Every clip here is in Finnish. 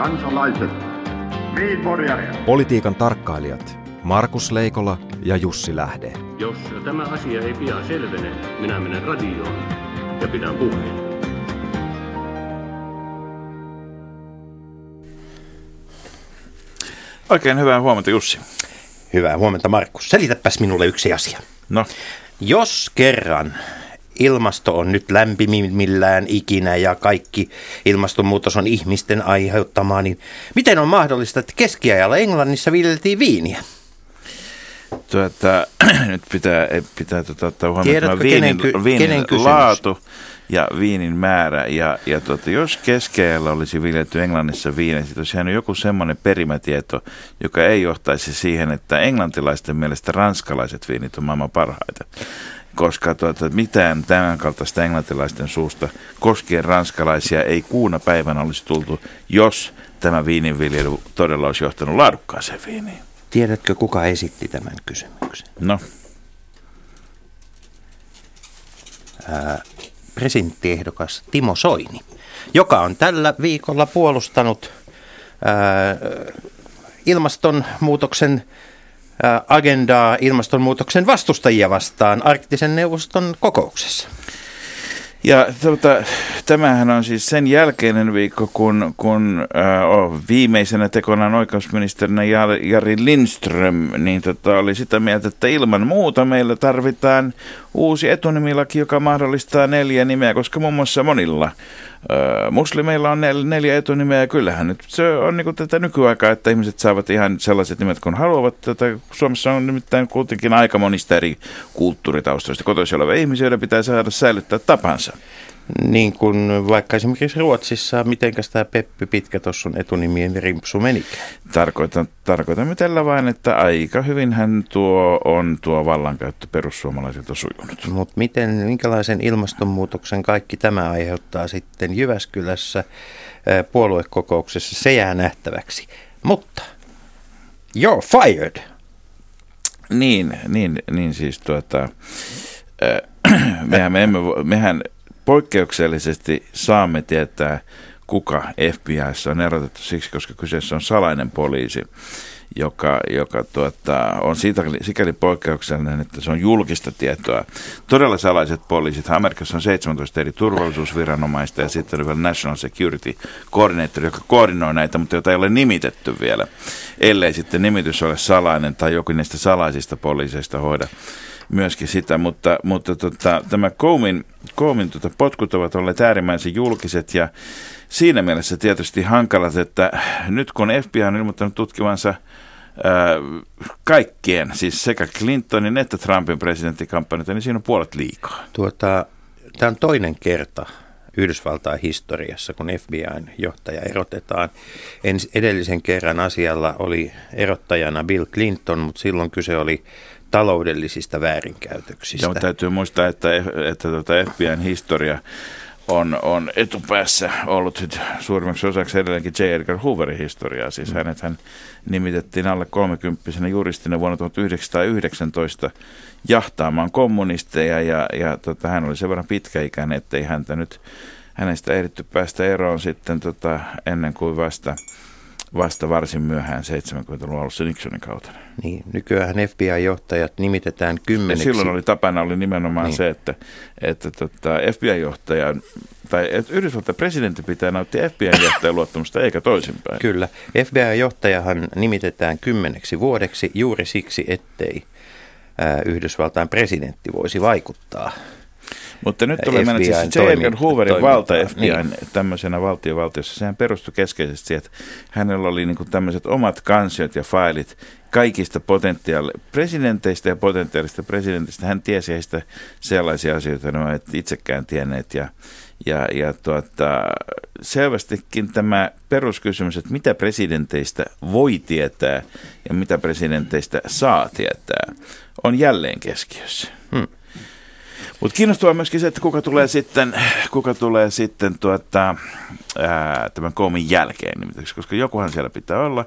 kansalaiset, Politiikan tarkkailijat Markus Leikola ja Jussi Lähde. Jos tämä asia ei pian selvene, minä menen radioon ja pidän puheen. Oikein hyvää huomenta Jussi. Hyvää huomenta Markus. Selitäpäs minulle yksi asia. No, Jos kerran ilmasto on nyt lämpimimmillään ikinä ja kaikki ilmastonmuutos on ihmisten aiheuttamaa, niin miten on mahdollista, että keskiajalla Englannissa viljeltiin viiniä? tuota, nyt pitää, pitää tuota, ottaa huomioon Tiedätkö, viinin, kenen viinin kenen kysymys? laatu ja viinin määrä. Ja, ja tuota, jos keskeajalla olisi viljelty Englannissa viiniä, sitten olisi jäänyt joku semmoinen perimätieto, joka ei johtaisi siihen, että englantilaisten mielestä ranskalaiset viinit on maailman parhaita. Koska tuota, mitään tämän kaltaista englantilaisten suusta koskien ranskalaisia ei kuuna päivänä olisi tultu, jos tämä viininviljely todella olisi johtanut laadukkaaseen viiniin. Tiedätkö, kuka esitti tämän kysymyksen? No, Presidenttiehdokas Timo Soini, joka on tällä viikolla puolustanut ää, ilmastonmuutoksen ää, agendaa ilmastonmuutoksen vastustajia vastaan arktisen neuvoston kokouksessa. Ja tuota, tämähän on siis sen jälkeinen viikko, kun, kun äh, oh, viimeisenä tekonaan oikeusministerinä Jar- Jari Lindström niin tota, oli sitä mieltä, että ilman muuta meillä tarvitaan uusi etunimilaki, joka mahdollistaa neljä nimeä, koska muun muassa monilla äh, muslimeilla on nel, neljä etunimeä. Kyllähän nyt se on niin tätä nykyaikaa, että ihmiset saavat ihan sellaiset nimet kuin haluavat. Tätä, Suomessa on nimittäin kuitenkin aika monista eri kulttuuritaustoista kotoisin olevia ihmisiä, joiden pitää saada säilyttää tapansa. Niin kuin vaikka esimerkiksi Ruotsissa, mitenkäs tämä Peppi Pitkä tuossa on etunimien rimpsu menikään. Tarkoitan, tarkoitamme tällä vain, että aika hyvin hän tuo on tuo vallankäyttö perussuomalaisilta sujunut. Mutta miten, minkälaisen ilmastonmuutoksen kaikki tämä aiheuttaa sitten Jyväskylässä puoluekokouksessa, se jää nähtäväksi. Mutta you're fired. Niin, niin, niin siis tuota, äh, mehän, me emme, mehän poikkeuksellisesti saamme tietää, kuka FBIssä on erotettu siksi, koska kyseessä on salainen poliisi, joka, joka tuota, on siitä, sikäli poikkeuksellinen, että se on julkista tietoa. Todella salaiset poliisit. Amerikassa on 17 eri turvallisuusviranomaista ja sitten on vielä National Security Coordinator, joka koordinoi näitä, mutta jota ei ole nimitetty vielä, ellei sitten nimitys ole salainen tai joku niistä salaisista poliiseista hoida myöskin sitä, mutta, mutta tota, tämä Combin, Combin tota, potkut ovat olleet äärimmäisen julkiset ja siinä mielessä tietysti hankalat, että nyt kun FBI on ilmoittanut tutkivansa ää, kaikkien, siis sekä Clintonin että Trumpin presidenttikampanjat, niin siinä on puolet liikaa. Tuota, tämä on toinen kerta Yhdysvaltain historiassa, kun FBIn johtaja erotetaan. Edellisen kerran asialla oli erottajana Bill Clinton, mutta silloin kyse oli taloudellisista väärinkäytöksistä. Ja täytyy muistaa, että, että tuota FBIn historia on, on etupäässä ollut suurimmaksi osaksi edelleenkin J. Edgar Hooverin historiaa. Siis hänet hän nimitettiin alle 30 juristina vuonna 1919 jahtaamaan kommunisteja ja, ja tota, hän oli sen verran pitkäikäinen, ettei häntä nyt hänestä ehditty päästä eroon sitten tota, ennen kuin vasta, vasta varsin myöhään 70-luvun alussa Nixonin kautta. Niin, nykyään FBI-johtajat nimitetään Ja kymmeneksi. silloin oli tapana oli nimenomaan niin. Niin. se, että, että tota, FBI-johtajan tai että Yhdysvaltain presidentti pitää nauttia FBI-johtajan luottamusta eikä toisinpäin. Kyllä. FBI-johtajahan nimitetään kymmeneksi vuodeksi juuri siksi, ettei ää, Yhdysvaltain presidentti voisi vaikuttaa. Mutta nyt tulee mennä siis J. Hooverin valta FBIn niin. tämmöisenä valtiovaltiossa. Sehän perustui keskeisesti siihen, että hänellä oli niin tämmöiset omat kansiot ja failit kaikista potentiaali presidenteistä ja potentiaalista presidentistä. Hän tiesi heistä sellaisia asioita, joita ne eivät itsekään tienneet. Ja, ja, ja tuota, selvästikin tämä peruskysymys, että mitä presidenteistä voi tietää ja mitä presidenteistä saa tietää, on jälleen keskiössä. Mutta kiinnostavaa myöskin se, että kuka tulee sitten, kuka tulee sitten tuota, ää, tämän koomin jälkeen nimittäin, koska jokuhan siellä pitää olla.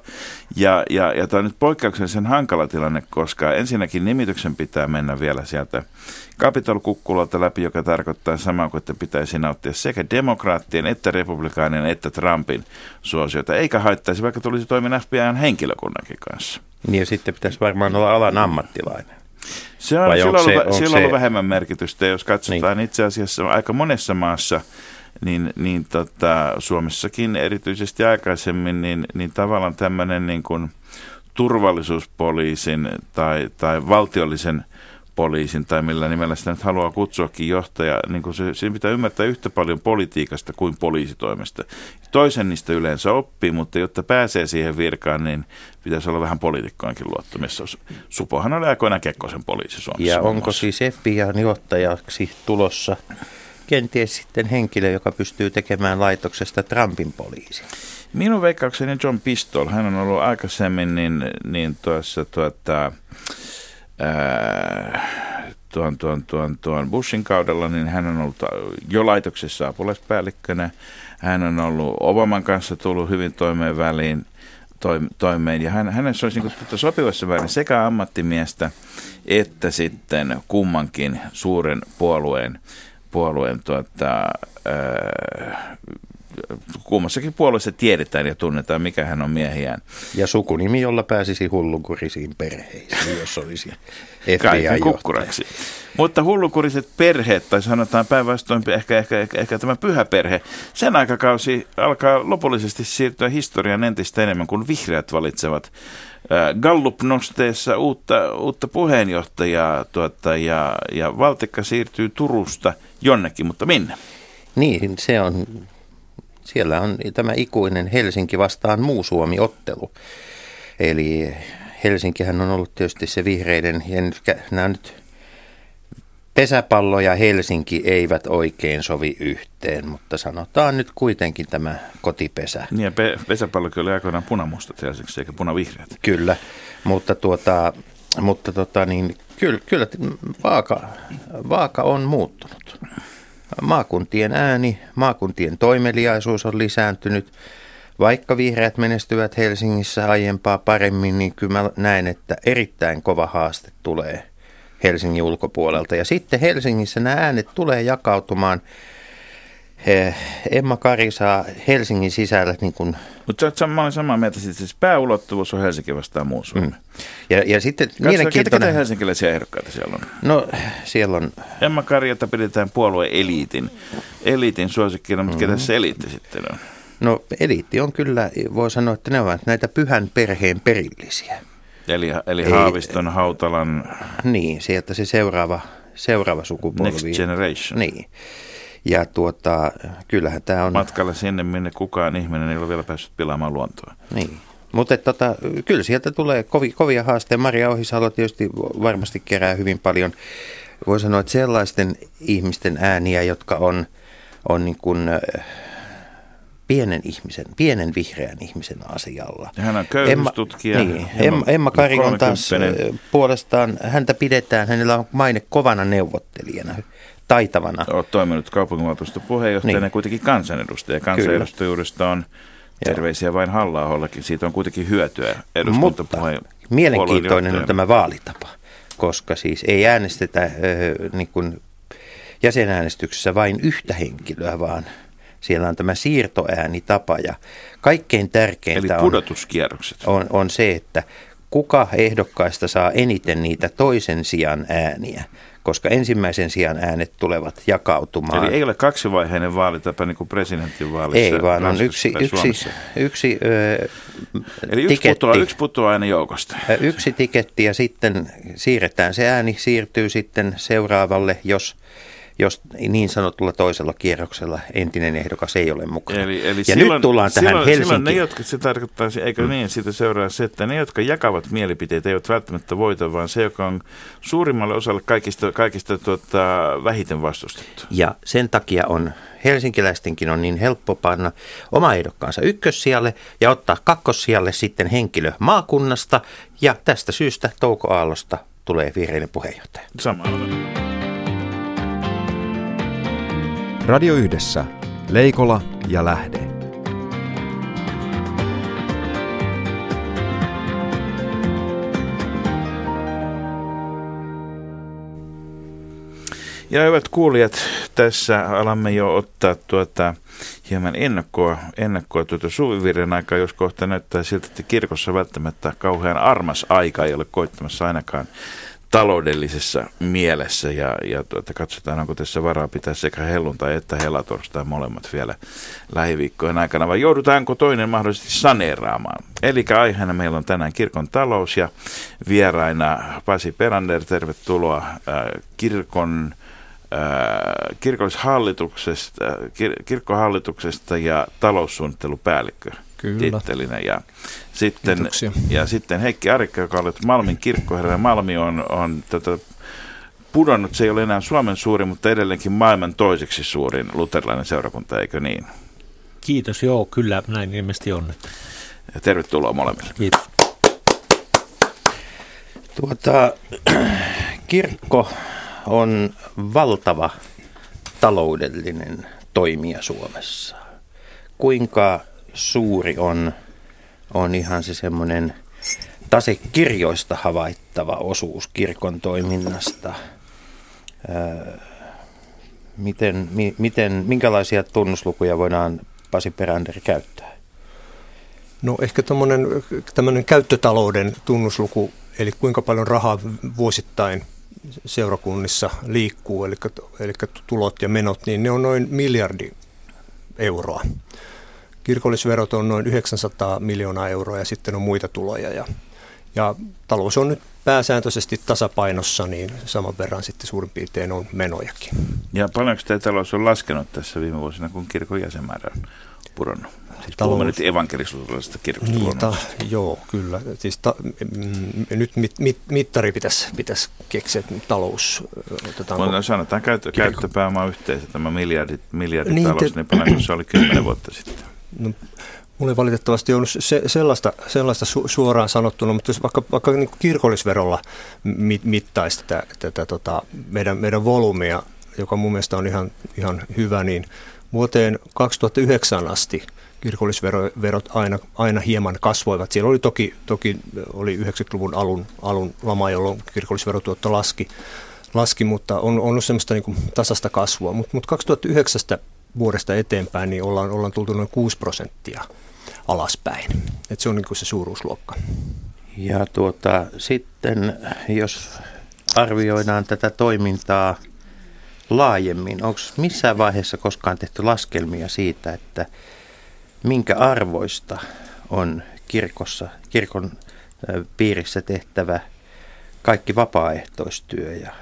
Ja, ja, ja tämä on nyt poikkeuksellisen hankala tilanne, koska ensinnäkin nimityksen pitää mennä vielä sieltä kapitolkukkulalta läpi, joka tarkoittaa samaa kuin, että pitäisi nauttia sekä demokraattien että republikaanien että Trumpin suosiota, eikä haittaisi, vaikka tulisi toimia FBIn henkilökunnankin kanssa. Niin ja sitten pitäisi varmaan olla alan ammattilainen. Se on, sillä, on, se, ollut, sillä se... ollut vähemmän merkitystä, jos katsotaan niin. itse asiassa aika monessa maassa, niin, niin tota, Suomessakin erityisesti aikaisemmin, niin, niin tavallaan tämmöinen niin kuin turvallisuuspoliisin tai, tai valtiollisen poliisin tai millä nimellä sitä nyt haluaa kutsuakin johtaja, niin kuin se, siinä pitää ymmärtää yhtä paljon politiikasta kuin poliisitoimesta. Toisen niistä yleensä oppii, mutta jotta pääsee siihen virkaan, niin pitäisi olla vähän poliitikkoankin luottamissa. Supohan oli aikoinaan Kekkosen poliisi Suomessa. Ja onko siis FBIn johtajaksi tulossa kenties sitten henkilö, joka pystyy tekemään laitoksesta Trumpin poliisi? Minun veikkaukseni John Pistol, hän on ollut aikaisemmin niin, niin tuossa tuota, tuon, tuon, tuon, tuon Bushin kaudella, niin hän on ollut jo laitoksessa apulaispäällikkönä. Hän on ollut Obaman kanssa tullut hyvin toimeen väliin toimeen. Ja hän, hänessä olisi niin kuin, sopivassa väliin sekä ammattimiestä että sitten kummankin suuren puolueen, puolueen tuota, ää, kummassakin puolueessa tiedetään ja tunnetaan, mikä hän on miehiään. Ja sukunimi, jolla pääsisi hullunkurisiin perheisiin, jos olisi FBI kukkuraksi. Mutta hullukuriset perheet, tai sanotaan päinvastoin ehkä, ehkä, ehkä, ehkä tämä pyhä perhe, sen aikakausi alkaa lopullisesti siirtyä historian entistä enemmän, kun vihreät valitsevat Gallup-nosteessa uutta, uutta puheenjohtajaa tuota, ja, ja valtikka siirtyy Turusta jonnekin, mutta minne? Niin, se on siellä on tämä ikuinen Helsinki vastaan muu Suomi-ottelu. Eli Helsinkihän on ollut tietysti se vihreiden, ja nyt, nämä nyt pesäpallo ja Helsinki eivät oikein sovi yhteen, mutta sanotaan nyt kuitenkin tämä kotipesä. Niin ja pe- pesäpallokin oli aikoinaan punamustat Helsingissä eikä punavihreät. Kyllä, mutta, tuota, mutta tota, niin, kyllä, kyllä vaaka, vaaka on muuttunut maakuntien ääni, maakuntien toimeliaisuus on lisääntynyt. Vaikka vihreät menestyvät Helsingissä aiempaa paremmin, niin kyllä mä näen, että erittäin kova haaste tulee Helsingin ulkopuolelta. Ja sitten Helsingissä nämä äänet tulee jakautumaan – Emma Kari saa Helsingin sisällä niin kuin... Mutta mä olen samaa mieltä, että siis pääulottuvuus on Helsinki vastaan muu Suomi. Mm. Ja, ja sitten Katso, mielenkiintoinen... Ketä helsinkiläisiä ehdokkaita siellä on? No siellä on... Emma Kari, jota pidetään puolueen eliitin, eliitin suosikkina, mutta mm. ketä se eliitti sitten on? No eliitti on kyllä, voi sanoa, että ne ovat näitä pyhän perheen perillisiä. Eli, eli Ei, Haaviston, Hautalan... Niin, sieltä se seuraava, seuraava sukupolvi. Next generation. Niin. Ja tuota, kyllähän tämä on... Matkalla sinne, minne kukaan ihminen ei ole vielä päässyt pilaamaan luontoa. Niin. Mutta tota, kyllä sieltä tulee kovi, kovia haasteita. Maria Ohisalo tietysti varmasti kerää hyvin paljon, voi sanoa, että sellaisten ihmisten ääniä, jotka on, on niin kuin, pienen ihmisen, pienen vihreän ihmisen asialla. Hän on köyhyystutkija. Emma, niin, Emma, Emma Kari on taas puolestaan, häntä pidetään, hänellä on maine kovana neuvottelijana taitavana. Olet toiminut kaupunginvaltuuston puheenjohtajana niin. kuitenkin kansanedustaja. Kansanedustajuudesta on terveisiä vain halla Siitä on kuitenkin hyötyä eduskuntapuheen mielenkiintoinen on tämä vaalitapa, koska siis ei äänestetä äh, niin kuin jäsenäänestyksessä vain yhtä henkilöä, vaan siellä on tämä siirtoäänitapa ja kaikkein tärkeintä Eli on, on, on se, että kuka ehdokkaista saa eniten niitä toisen sijan ääniä koska ensimmäisen sijaan äänet tulevat jakautumaan. Eli ei ole kaksivaiheinen vaalitapa niin kuin presidentinvaalissa. Ei, vaan on yksi, yksi, yksi ö, Eli yksi tiketti, putoaa, yksi putoaa aina joukosta. Yksi tiketti ja sitten siirretään se ääni, siirtyy sitten seuraavalle, jos jos niin sanotulla toisella kierroksella entinen ehdokas ei ole mukana. Eli, eli ja silloin, nyt tullaan tähän silloin, Helsinkiin. Silloin ne, jotka se tarkoittaa, eikö mm. niin, siitä seuraa se, että ne, jotka jakavat mielipiteitä, eivät välttämättä voita, vaan se, joka on suurimmalle osalle kaikista, kaikista tuota, vähiten vastustettu. Ja sen takia on helsinkiläistenkin on niin helppo panna oma ehdokkaansa ykkössijalle ja ottaa kakkossijalle sitten henkilö maakunnasta. Ja tästä syystä Touko Aallosta tulee vihreinen puheenjohtaja. Samalla. Radio Yhdessä. Leikola ja Lähde. Ja hyvät kuulijat, tässä alamme jo ottaa tuota hieman ennakkoa, ennakkoa tuota suvivirren aikaa, jos kohta näyttää siltä, että kirkossa välttämättä kauhean armas aika ei ole koittamassa ainakaan taloudellisessa mielessä ja, ja tuota, katsotaan, onko tässä varaa pitää sekä helluntai että helatorstai molemmat vielä lähiviikkojen aikana vai joudutaanko toinen mahdollisesti saneeraamaan. Eli aiheena meillä on tänään kirkon talous ja vieraina Pasi Perander, tervetuloa äh, kirkon äh, kirkollisuushallituksesta, kir- kirkkohallituksesta ja taloussuunnittelupäällikkö Kyllä. tittelinä. Ja sitten, Kiitoksia. ja sitten Heikki Arikka, joka oli Malmin kirkkoherra. Malmi on, on tätä pudonnut, se ei ole enää Suomen suurin, mutta edelleenkin maailman toiseksi suurin luterilainen seurakunta, eikö niin? Kiitos, joo, kyllä näin ilmeisesti on. Ja tervetuloa molemmille. Kiitos. Tuota, kirkko on valtava taloudellinen toimija Suomessa. Kuinka suuri on, on ihan se semmoinen tasekirjoista havaittava osuus kirkon toiminnasta? Ää, Miten, mi, miten, minkälaisia tunnuslukuja voidaan Pasi Peränder käyttää? No ehkä tämmöinen käyttötalouden tunnusluku, eli kuinka paljon rahaa vuosittain seurakunnissa liikkuu, eli, eli tulot ja menot, niin ne on noin miljardi euroa. Kirkollisverot on noin 900 miljoonaa euroa ja sitten on muita tuloja. Ja, ja talous on nyt pääsääntöisesti tasapainossa, niin saman verran sitten suurin piirtein on menojakin. Ja paljonko tämä talous on laskenut tässä viime vuosina, kun kirkon jäsenmäärä on pudonnut? Siis Talous- nyt evankelisuudesta kirkosta Niin, ta, joo, kyllä. Siis ta, mm, nyt mit, mit, mittari pitäisi, pitäisi keksiä, että talous otetaanko. Mutta sanotaan käyttö, käyttöpääoma yhteensä, tämä miljardit, miljarditalous, Niin, niin, te- niin paljonko se oli kymmenen vuotta sitten? No, mulla ei valitettavasti ollut se, sellaista, sellaista su, suoraan sanottuna, mutta jos vaikka, vaikka niin kirkollisverolla mit, mittaisi tätä, tätä tota, meidän, meidän volyymia, joka mun mielestä on ihan, ihan hyvä, niin vuoteen 2009 asti kirkollisverot aina, aina hieman kasvoivat. Siellä oli toki, toki oli 90-luvun alun, alun lama, jolloin kirkollisverotuotto laski, laski mutta on, on ollut semmoista niin tasasta kasvua. Mutta mut 2009 vuodesta eteenpäin niin ollaan, ollaan tultu noin 6 prosenttia alaspäin. Et se on niin kuin se suuruusluokka. Ja tuota, sitten jos arvioidaan tätä toimintaa laajemmin, onko missään vaiheessa koskaan tehty laskelmia siitä, että minkä arvoista on kirkossa, kirkon piirissä tehtävä kaikki vapaaehtoistyö ja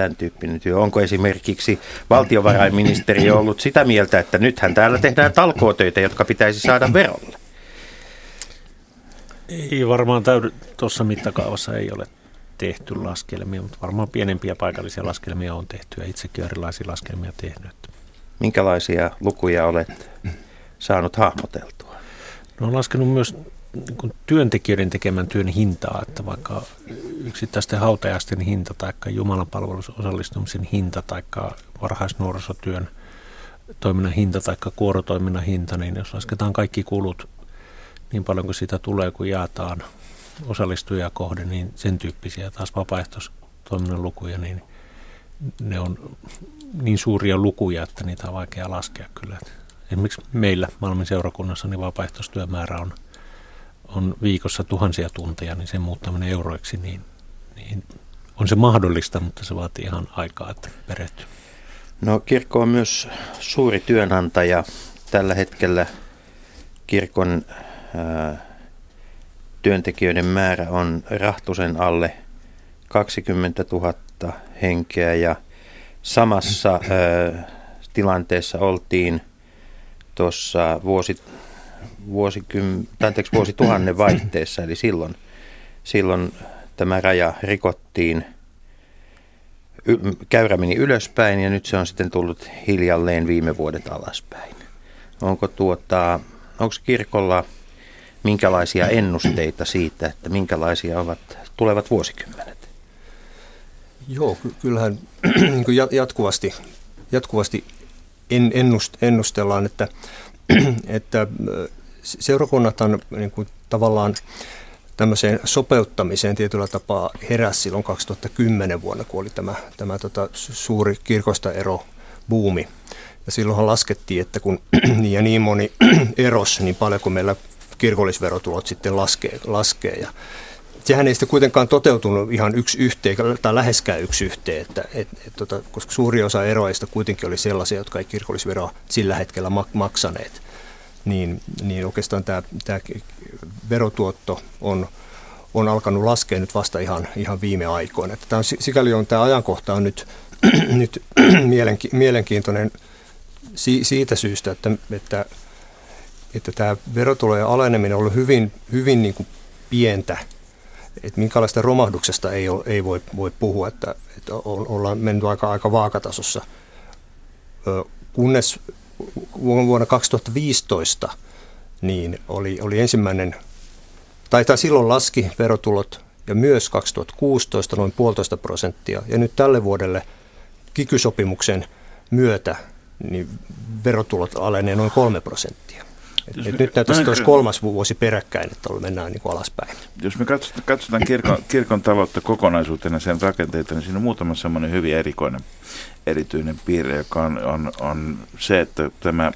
tämän tyyppinen työ. Onko esimerkiksi valtiovarainministeri ollut sitä mieltä, että nythän täällä tehdään talkootöitä, jotka pitäisi saada verolle? Ei varmaan täydy, tuossa mittakaavassa ei ole tehty laskelmia, mutta varmaan pienempiä paikallisia laskelmia on tehty ja itsekin olen erilaisia laskelmia tehnyt. Minkälaisia lukuja olet saanut hahmoteltua? No on laskenut myös niin työntekijöiden tekemän työn hintaa, että vaikka yksittäisten hautajaisten hinta tai Jumalan palvelusosallistumisen hinta tai varhaisnuorisotyön toiminnan hinta tai kuorotoiminnan hinta, niin jos lasketaan kaikki kulut niin paljon kuin sitä tulee, kun jaetaan osallistujia kohden, niin sen tyyppisiä taas vapaaehtoistoiminnan lukuja, niin ne on niin suuria lukuja, että niitä on vaikea laskea kyllä. Esimerkiksi meillä Malmin seurakunnassa niin vapaaehtoistyömäärä on, on viikossa tuhansia tunteja, niin sen muuttaminen euroiksi, niin, niin on se mahdollista, mutta se vaatii ihan aikaa, että perehtyy. No kirkko on myös suuri työnantaja. Tällä hetkellä kirkon ää, työntekijöiden määrä on rahtusen alle 20 000 henkeä ja samassa ää, tilanteessa oltiin tuossa vuosi, vuosikym, tai anteeksi, vuosituhannen vaihteessa, eli silloin, silloin tämä raja rikottiin käyrä meni ylöspäin ja nyt se on sitten tullut hiljalleen viime vuodet alaspäin. Onko tuota, onko kirkolla minkälaisia ennusteita siitä, että minkälaisia ovat tulevat vuosikymmenet? Joo, ky- kyllähän niin jatkuvasti, jatkuvasti en, ennust, ennustellaan, että, että seurakunnathan niin kuin tavallaan tämmöiseen sopeuttamiseen tietyllä tapaa heräsi silloin 2010 vuonna, kun oli tämä, tämä tota, suuri kirkosta ero buumi. Ja silloinhan laskettiin, että kun niin ja niin moni eros, niin paljon kuin meillä kirkollisverotulot sitten laskee. laskee. Ja sehän ei sitten kuitenkaan toteutunut ihan yksi yhteen, tai läheskään yksi yhteen, että, et, et, tota, koska suuri osa eroista kuitenkin oli sellaisia, jotka ei kirkollisveroa sillä hetkellä maksaneet. Niin, niin oikeastaan tämä, tämä verotuotto on, on alkanut laskea nyt vasta ihan, ihan viime aikoina. Että tämä on, sikäli on tämä ajankohta on nyt, nyt mielenkiintoinen siitä syystä, että, että, että tämä verotulojen aleneminen on ollut hyvin, hyvin niin kuin pientä että minkälaista romahduksesta ei, ole, ei voi, voi puhua, että, että ollaan mennyt aika, aika vaakatasossa. Kunnes vuonna 2015 niin oli, oli ensimmäinen, tai, tai silloin laski verotulot ja myös 2016 noin puolitoista prosenttia. Ja nyt tälle vuodelle kikysopimuksen myötä niin verotulot alenee noin kolme prosenttia. Et, et nyt näyttäisi, että olisi kolmas vuosi peräkkäin, että mennään niin kuin alaspäin. Jos me katsotaan, katsotaan kirkon, kirkon taloutta kokonaisuutena sen rakenteita, niin siinä on muutama semmoinen hyvin erikoinen erityinen piirre, joka on, on, on se, että tämä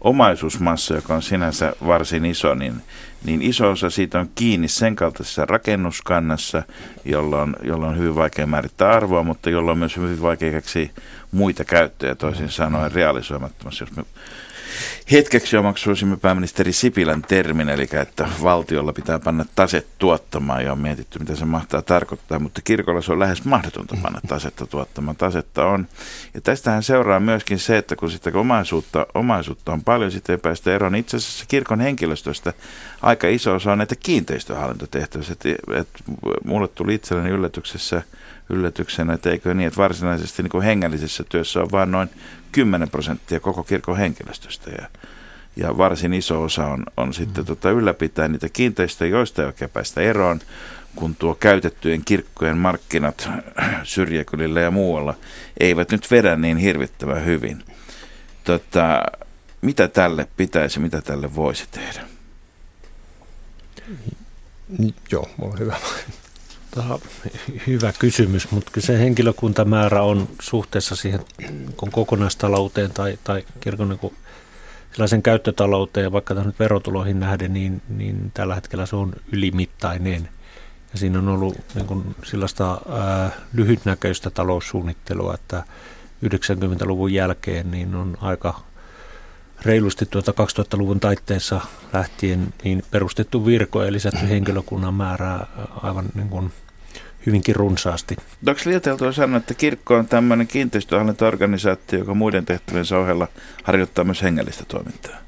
omaisuusmassa, joka on sinänsä varsin iso, niin, niin iso osa siitä on kiinni sen kaltaisessa rakennuskannassa, jolla on, jolla on hyvin vaikea määrittää arvoa, mutta jolla on myös hyvin vaikea keksiä muita käyttöjä, toisin sanoen realisoimattomassa. Jos me hetkeksi omaksuisimme pääministeri Sipilän termin, eli että valtiolla pitää panna taset tuottamaan, ja on mietitty, mitä se mahtaa tarkoittaa, mutta kirkolla se on lähes mahdotonta panna tasetta tuottamaan. Tasetta on. Ja tästähän seuraa myöskin se, että kun sitä omaisuutta, omaisuutta on paljon, sitten ei päästä eroon. Itse asiassa kirkon henkilöstöstä aika iso osa on näitä kiinteistöhallintotehtäviä. Että, että mulle tuli itselleni yllätyksessä yllätyksenä, että eikö niin, että varsinaisesti niin kuin hengellisessä työssä on vain noin 10 prosenttia koko kirkon henkilöstöstä ja, ja varsin iso osa on, on sitten mm. tota ylläpitää niitä kiinteistöjä, joista ei oikein päästä eroon, kun tuo käytettyjen kirkkojen markkinat syrjäkylillä ja muualla eivät nyt vedä niin hirvittävän hyvin. Tota, mitä tälle pitäisi, mitä tälle voisi tehdä? Joo, on hyvä. Tämä hyvä kysymys, mutta se henkilökuntamäärä on suhteessa siihen kun kokonaistalouteen tai, tai kirkon niin sellaisen käyttötalouteen, vaikka tämä nyt verotuloihin nähden, niin, niin tällä hetkellä se on ylimittainen. Ja siinä on ollut niin kuin sellaista ää, lyhytnäköistä taloussuunnittelua, että 90-luvun jälkeen niin on aika reilusti tuota 2000-luvun taitteessa lähtien niin perustettu virko ja lisätty henkilökunnan määrää aivan niin kuin hyvinkin runsaasti. Onko liioiteltua sanoa, että kirkko on tämmöinen kiinteistöhallintoorganisaatio, joka muiden tehtävien ohella harjoittaa myös hengellistä toimintaa?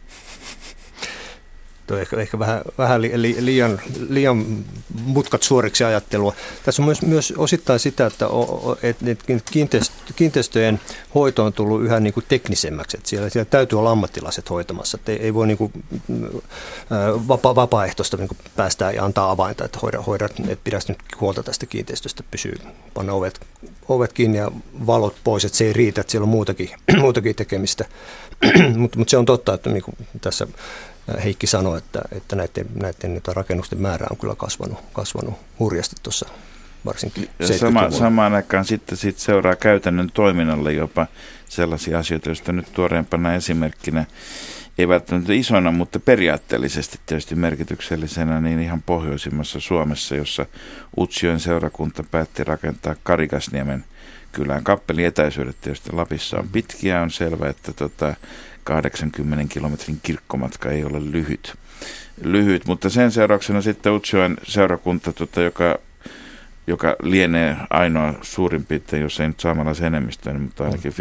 Tuo ehkä, ehkä vähän, vähän li, li, liian, liian mutkat suoriksi ajattelua. Tässä on myös, myös osittain sitä, että, että kiinteistö, kiinteistöjen hoito on tullut yhä niin kuin teknisemmäksi. Että siellä, siellä täytyy olla ammattilaiset hoitamassa. Että ei, ei voi niin kuin, vapa, vapaaehtoista niin kuin ja antaa avainta, että hoida, hoida että pidä nyt huolta tästä kiinteistöstä, pysyy, panna ovet, ovet kiinni ja valot pois, että se ei riitä, että siellä on muutakin, muutakin tekemistä. Mutta mut se on totta, että niin kuin tässä Heikki sanoi, että, että näiden, näiden rakennusten määrä on kyllä kasvanut, kasvanut hurjasti tuossa varsinkin sama, Samaan aikaan sitten sit seuraa käytännön toiminnalle jopa sellaisia asioita, joista nyt tuoreempana esimerkkinä ei välttämättä isona, mutta periaatteellisesti tietysti merkityksellisenä, niin ihan pohjoisimmassa Suomessa, jossa Utsjoen seurakunta päätti rakentaa Karikasniemen kylään. Kappeli etäisyydet tietysti Lapissa on pitkiä, on selvä, että tota, 80 kilometrin kirkkomatka ei ole lyhyt. lyhyt mutta sen seurauksena sitten Utsjoen seurakunta, tota, joka, joka lienee ainoa suurin piirtein, jos ei nyt saamalaisen enemmistön, mutta ainakin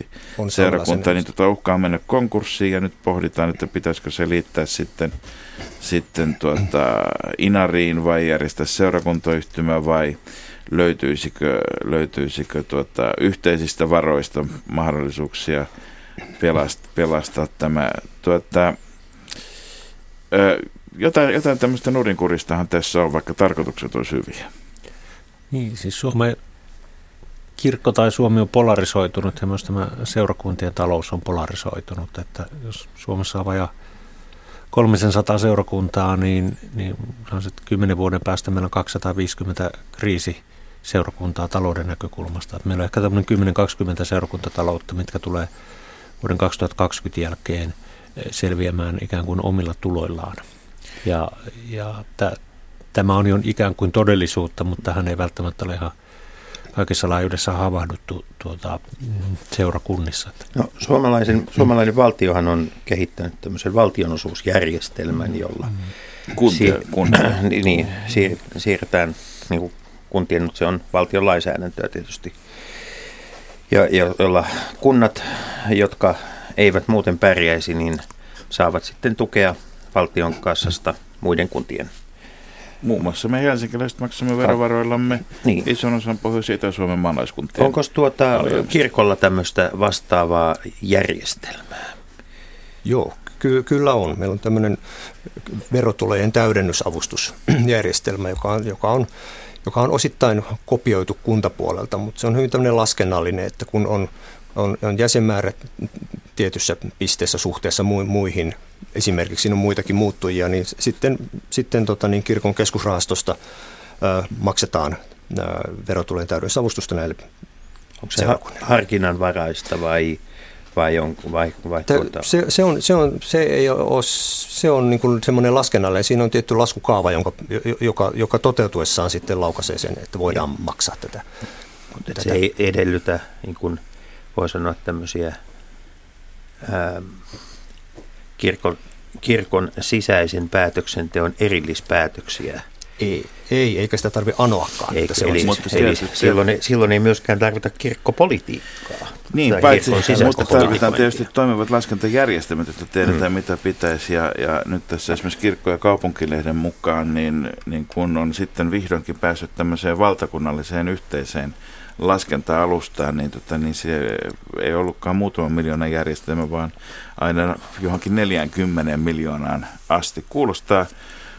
50-50 on seurakunta, niin tota uhkaa mennä konkurssiin ja nyt pohditaan, että pitäisikö se liittää sitten, sitten tuota, Inariin vai järjestää seurakuntayhtymä vai löytyisikö, löytyisikö tuota, yhteisistä varoista mahdollisuuksia – pelastaa, pelastaa tämä. Tuota, ö, jotain, jotain tämmöistä nurinkuristahan tässä on, vaikka tarkoitukset olisi hyviä. Niin, siis Suomen kirkko tai Suomi on polarisoitunut ja myös tämä seurakuntien talous on polarisoitunut. Että jos Suomessa on vajaa 300 seurakuntaa, niin, niin sitten 10 vuoden päästä meillä on 250 kriisi seurakuntaa talouden näkökulmasta. Että meillä on ehkä tämmöinen 10-20 seurakuntataloutta, mitkä tulee vuoden 2020 jälkeen eh, selviämään ikään kuin omilla tuloillaan. Ja, ja tämä on jo ikään kuin todellisuutta, mutta tähän ei välttämättä ole ihan kaikessa laajuudessa havahduttu tuota, seurakunnissa. No, suomalaisen, suomalainen valtiohan on kehittänyt tämmöisen valtionosuusjärjestelmän, jolla Kuntia, siir- kuntia. niin, siir- siirretään niin kuin kuntien, mutta se on valtion lainsäädäntöä tietysti, ja, ja, jolla kunnat, jotka eivät muuten pärjäisi, niin saavat sitten tukea valtion kassasta muiden kuntien Muun muassa me helsinkiläiset maksamme verovaroillamme niin. ison osan pohjois- ja suomen maalaiskuntien. Onko tuota kirkolla tämmöistä vastaavaa järjestelmää? Joo, ky- kyllä on. Meillä on tämmöinen verotulojen täydennysavustusjärjestelmä, joka on, joka on joka on osittain kopioitu kuntapuolelta, mutta se on hyvin tämmöinen laskennallinen, että kun on, on, on jäsenmäärät tietyssä pisteessä suhteessa muihin esimerkiksi siinä on muitakin muuttujia, niin sitten, sitten tota, niin kirkon keskusrahastosta ö, maksetaan ö, verotulojen täydennysavustusta näille Onko se harkinnanvaraista vai, vai, on, vai, vai tuota? se, se, on, se, on, se ei ole, se on niin kuin semmoinen laskennallinen, siinä on tietty laskukaava, jonka, joka, joka toteutuessaan sitten laukaisee sen, että voidaan ja. maksaa tätä. Mutta tätä. se ei edellytä, niin kuin voi sanoa, tämmöisiä ää, kirkon, kirkon sisäisen päätöksenteon erillispäätöksiä. Ei, ei eikä sitä tarvitse anoakaan. Eikä, se eli, mutta eli se, silloin, ei, silloin ei myöskään tarvita kirkkopolitiikkaa. Niin, paitsi, mutta tarvitaan tietysti toimivat laskentajärjestelmät, että tiedetään hmm. mitä pitäisi. Ja, ja nyt tässä esimerkiksi kirkko- ja kaupunkilehden mukaan, niin, niin kun on sitten vihdoinkin päässyt tämmöiseen valtakunnalliseen yhteiseen laskenta-alustaan, niin, tota, niin se ei ollutkaan muutama miljoona järjestelmä, vaan aina johonkin 40 miljoonaan asti. Kuulostaa,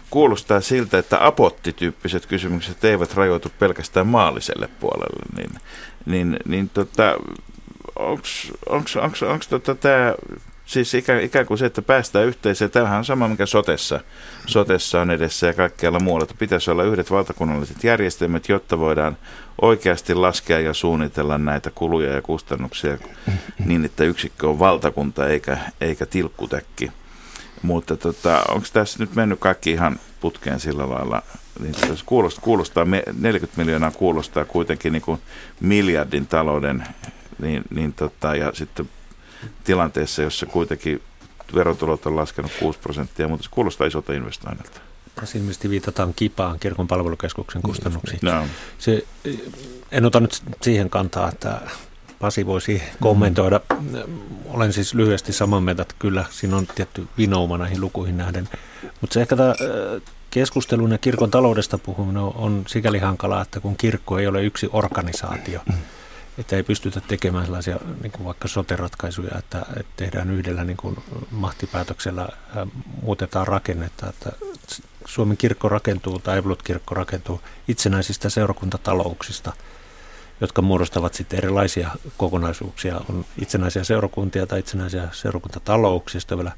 kuulostaa siltä, että apottityyppiset kysymykset eivät rajoitu pelkästään maalliselle puolelle, niin, niin, niin tota, onko tota, tämä Siis ikään, ikään kuin se, että päästään yhteiseen, tämähän on sama, mikä sotessa, sotessa on edessä ja kaikkialla muualla, että pitäisi olla yhdet valtakunnalliset järjestelmät, jotta voidaan oikeasti laskea ja suunnitella näitä kuluja ja kustannuksia niin, että yksikkö on valtakunta eikä, eikä tilkkutäkki. Mutta tota, onko tässä nyt mennyt kaikki ihan putkeen sillä lailla, niin kuulostaa, kuulostaa, 40 miljoonaa kuulostaa kuitenkin niin kuin miljardin talouden, niin, niin tota, ja sitten tilanteessa, jossa kuitenkin verotulot on laskenut 6 prosenttia, mutta se kuulostaa isolta investoinnilta. Tässä ilmeisesti viitataan kipaan kirkon palvelukeskuksen kustannuksiin. No. Se, en ota nyt siihen kantaa, että Pasi voisi kommentoida. Olen siis lyhyesti samaa mieltä, että kyllä siinä on tietty vinouma näihin lukuihin nähden. Mutta se ehkä tämä keskustelun ja kirkon taloudesta puhuminen on sikäli hankalaa, että kun kirkko ei ole yksi organisaatio, että ei pystytä tekemään sellaisia niin kuin vaikka sote-ratkaisuja, että, että tehdään yhdellä niin kuin mahtipäätöksellä, ää, muutetaan rakennetta. Että Suomen kirkko rakentuu tai Evolut-kirkko rakentuu itsenäisistä seurakuntatalouksista, jotka muodostavat sitten erilaisia kokonaisuuksia. On itsenäisiä seurakuntia tai itsenäisiä seurakuntatalouksista vielä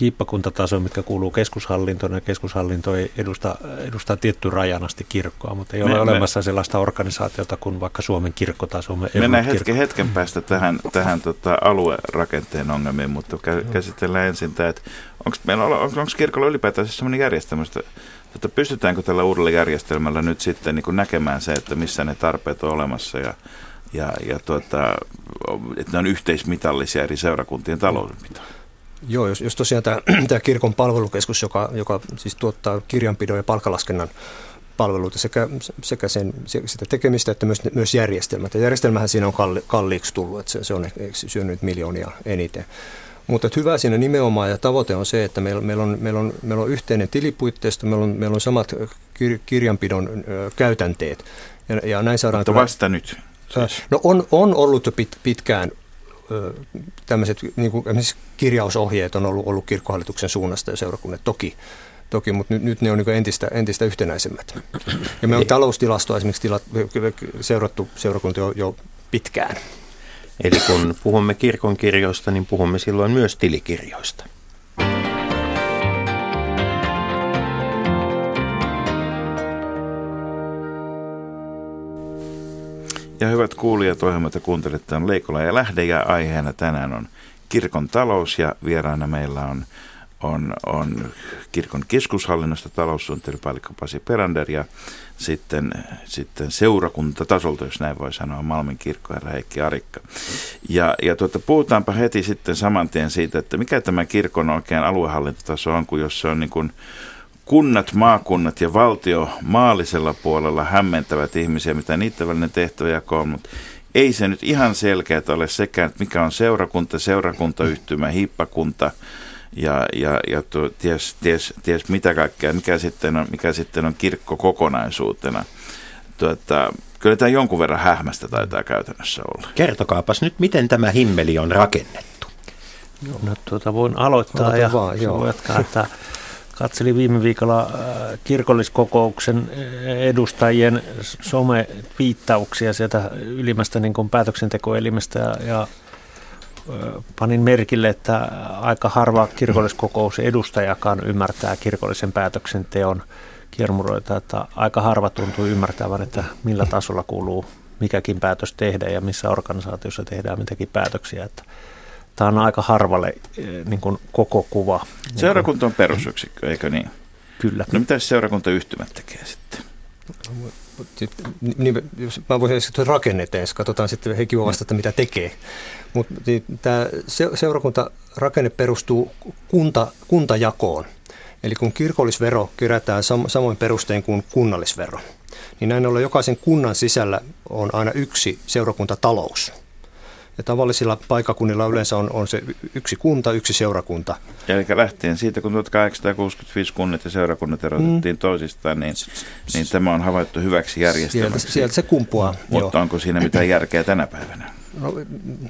hiippakuntataso, mitkä kuuluu keskushallintoon, ja keskushallinto ei edusta, edustaa tietty rajan asti kirkkoa, mutta ei me, ole me, olemassa sellaista organisaatiota kuin vaikka Suomen kirkkotaso. Me mennään hetken, hetken päästä tähän, tähän tota, aluerakenteen ongelmiin, mutta käsitellään ensin tämä, että onko, meillä, onko, onko kirkolla ylipäätään siis sellainen järjestelmä, että pystytäänkö tällä uudella järjestelmällä nyt sitten niin näkemään se, että missä ne tarpeet on olemassa ja ja, ja tuota, että ne on yhteismitallisia eri seurakuntien taloudenpitoon. Joo, jos, jos tosiaan tämä, tämä kirkon palvelukeskus, joka, joka siis tuottaa kirjanpidon ja palkalaskennan palveluita sekä, sekä sen, sitä tekemistä että myös, myös järjestelmät. Ja järjestelmähän siinä on kalli, kalliiksi tullut, että se, se on syönyt miljoonia eniten. Mutta hyvä siinä nimenomaan ja tavoite on se, että meillä, meillä, on, meillä, on, meillä on yhteinen tilipuitteisto, meillä on, meillä on samat kir, kirjanpidon ö, käytänteet. Ja, ja näin saadaan... Mutta vasta nyt. Siis. No on, on ollut jo pit, pitkään tämmöiset niin kuin kirjausohjeet on ollut, ollut kirkkohallituksen suunnasta ja seurakunnat toki toki mutta nyt, nyt ne on niin entistä, entistä yhtenäisemmät. Ja me on taloustilastoa esimerkiksi tilat, seurattu seurakuntia jo, jo pitkään. Eli kun puhumme kirkon kirjoista, niin puhumme silloin myös tilikirjoista. Ja hyvät kuulijat, ohjelmat ja kuuntelette on Leikola ja Lähde ja aiheena tänään on kirkon talous ja vieraana meillä on, on, on kirkon keskushallinnosta taloussuunnittelupäällikkö Pasi Perander ja sitten, sitten seurakuntatasolta, jos näin voi sanoa, Malmin kirkkoherra Heikki Arikka. Ja, ja tuota, puhutaanpa heti sitten saman tien siitä, että mikä tämä kirkon oikein aluehallintotaso on, kun jos se on niin kuin kunnat, maakunnat ja valtio maallisella puolella hämmentävät ihmisiä, mitä niiden välinen tehtäväjako on, mutta ei se nyt ihan selkeää ole sekään, että mikä on seurakunta, seurakuntayhtymä, hiippakunta ja, ja, ja tuo, ties, ties, ties mitä kaikkea, mikä sitten on, mikä sitten on kirkko kokonaisuutena. Tuota, kyllä tämä jonkun verran hähmästä taitaa käytännössä olla. Kertokaapas nyt, miten tämä himmeli on rakennettu. No, tuota, voin aloittaa Aloita ja vaan, joo. jatkaa, että Katselin viime viikolla äh, kirkolliskokouksen äh, edustajien some-viittauksia sieltä ylimmästä niin kuin päätöksentekoelimestä ja, ja panin merkille, että aika harva kirkolliskokouksen edustajakaan ymmärtää kirkollisen päätöksenteon kiermuroita, että aika harva tuntuu ymmärtävän, että millä tasolla kuuluu mikäkin päätös tehdä ja missä organisaatiossa tehdään mitäkin päätöksiä. Että tämä on aika harvalle eh, niin kuin koko kuva. Seurakunta on perusyksikkö, eikö niin? Kyllä. No mitä seurakuntayhtymät tekee sitten? Niin, jos mä voisin esittää rakenneteen, katsotaan sitten Heikki voi vastata, mitä tekee. Mutta niin, tämä seurakuntarakenne perustuu kunta, kuntajakoon. Eli kun kirkollisvero kerätään sam- samoin perustein kuin kunnallisvero, niin näin ollen jokaisen kunnan sisällä on aina yksi seurakuntatalous. Ja tavallisilla paikakunnilla yleensä on, on se yksi kunta, yksi seurakunta. Eli lähtien siitä, kun 1865 kunnat ja seurakunnat erotettiin mm. toisistaan, niin, niin tämä on havaittu hyväksi järjestelmäksi. Sieltä, sieltä se kumpuaa. Mutta joo. onko siinä mitään järkeä tänä päivänä? No,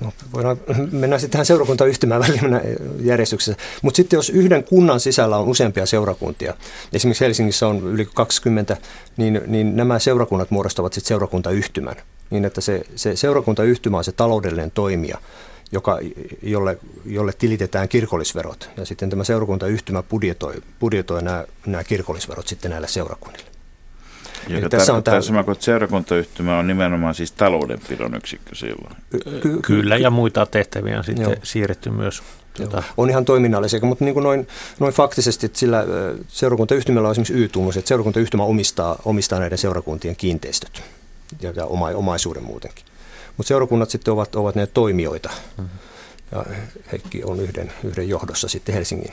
no voidaan, mennään sitten tähän seurakuntayhtymään väliin järjestyksessä. Mutta sitten jos yhden kunnan sisällä on useampia seurakuntia, esimerkiksi Helsingissä on yli 20, niin, niin nämä seurakunnat muodostavat sitten seurakuntayhtymän niin että se, se seurakuntayhtymä on se taloudellinen toimija, joka, jolle, jolle tilitetään kirkollisverot. Ja sitten tämä seurakuntayhtymä budjetoi, budjetoi nämä, nämä kirkollisverot sitten näille seurakunnille. Joka tässä on tämä... sama kuin seurakuntayhtymä on nimenomaan siis taloudenpidon yksikkö silloin. Ky- kyllä, ja muita tehtäviä on sitten Joo. siirretty myös. Tuota. On ihan toiminnallisia, mutta niin kuin noin, noin faktisesti, että sillä seurakuntayhtymällä on esimerkiksi Y-tunnus, että seurakuntayhtymä omistaa, omistaa näiden seurakuntien kiinteistöt ja, ja oma, omaisuuden muutenkin. Mutta seurakunnat sitten ovat, ovat ne toimijoita. Mm-hmm. Ja Heikki on yhden, yhden johdossa sitten Helsingin.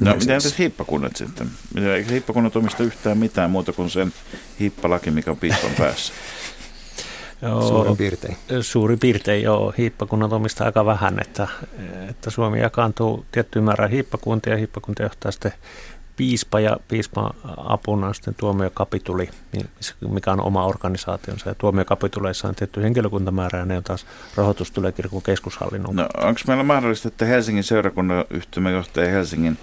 No miten entäs hiippakunnat sitten? Eikö hiippakunnat omista yhtään mitään muuta kuin sen hiippalaki, mikä on piispan päässä? Joo, suurin piirtein. Suurin piirtein, joo. Hiippakunnat omistaa aika vähän, että, että Suomi jakaantuu tiettyyn määrään hiippakuntia ja hiippakuntia johtaa sitten piispa ja piispan apuna sitten tuomiokapituli, mikä on oma organisaationsa. Ja tuomiokapituleissa on tietty henkilökuntamäärä ja ne on taas rahoitus tulee kirkon keskushallinnon. No, onko meillä mahdollista, että Helsingin seurakunnan yhtymäjohtaja ja Helsingin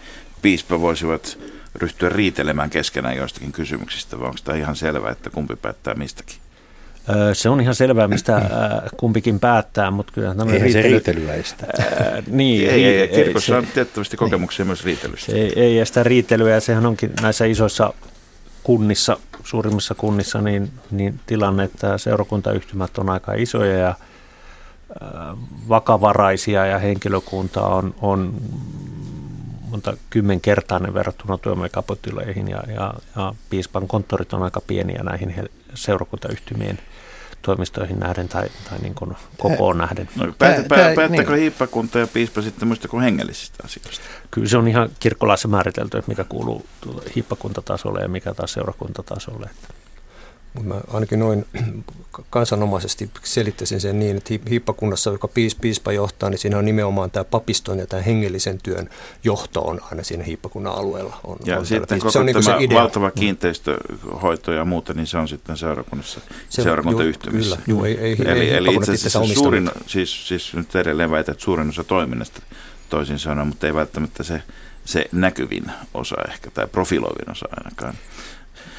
piispa voisivat ryhtyä riitelemään keskenään joistakin kysymyksistä, vai onko tämä ihan selvää, että kumpi päättää mistäkin? Se on ihan selvää, mistä kumpikin päättää, mutta kyllä tämä Eihän riitely, se riitelyä estä. niin, ei, ei, ei, kirkossa ei, on tiettävästi kokemuksia niin, myös riitelystä. Ei, ei estä riitelyä ja sehän onkin näissä isoissa kunnissa, suurimmissa kunnissa, niin, niin tilanne, että seurakuntayhtymät on aika isoja ja vakavaraisia ja henkilökunta on, on monta kymmenkertainen verrattuna työmekapotileihin ja, ja, ja piispan konttorit on aika pieniä näihin seurakuntayhtymien toimistoihin nähden tai, tai niin kuin kokoon nähden. No, päätä, pää, päättääkö niin. hiippakunta ja piispa sitten muista kuin hengellisistä asioista? Kyllä se on ihan kirkkolaissa määritelty, että mikä kuuluu hiippakuntatasolle ja mikä taas seurakuntatasolle. Mä ainakin noin kansanomaisesti selittäisin sen niin, että hiippakunnassa, joka piis, piispa johtaa, niin siinä on nimenomaan tämä papiston ja tämä hengellisen työn johto on aina siinä hiippakunnan alueella. On, ja on sitten koko se on tämä niin valtava kiinteistöhoito ja muuta, niin se on sitten seurakunnassa, se, seurakuntayhtymissä. Kyllä, juu, ei, ei, eli, ei eli itse asiassa suurin, siis, siis nyt edelleen väitän, että suurin osa toiminnasta toisin sanoen, mutta ei välttämättä se se näkyvin osa ehkä, tai profiloivin osa ainakaan.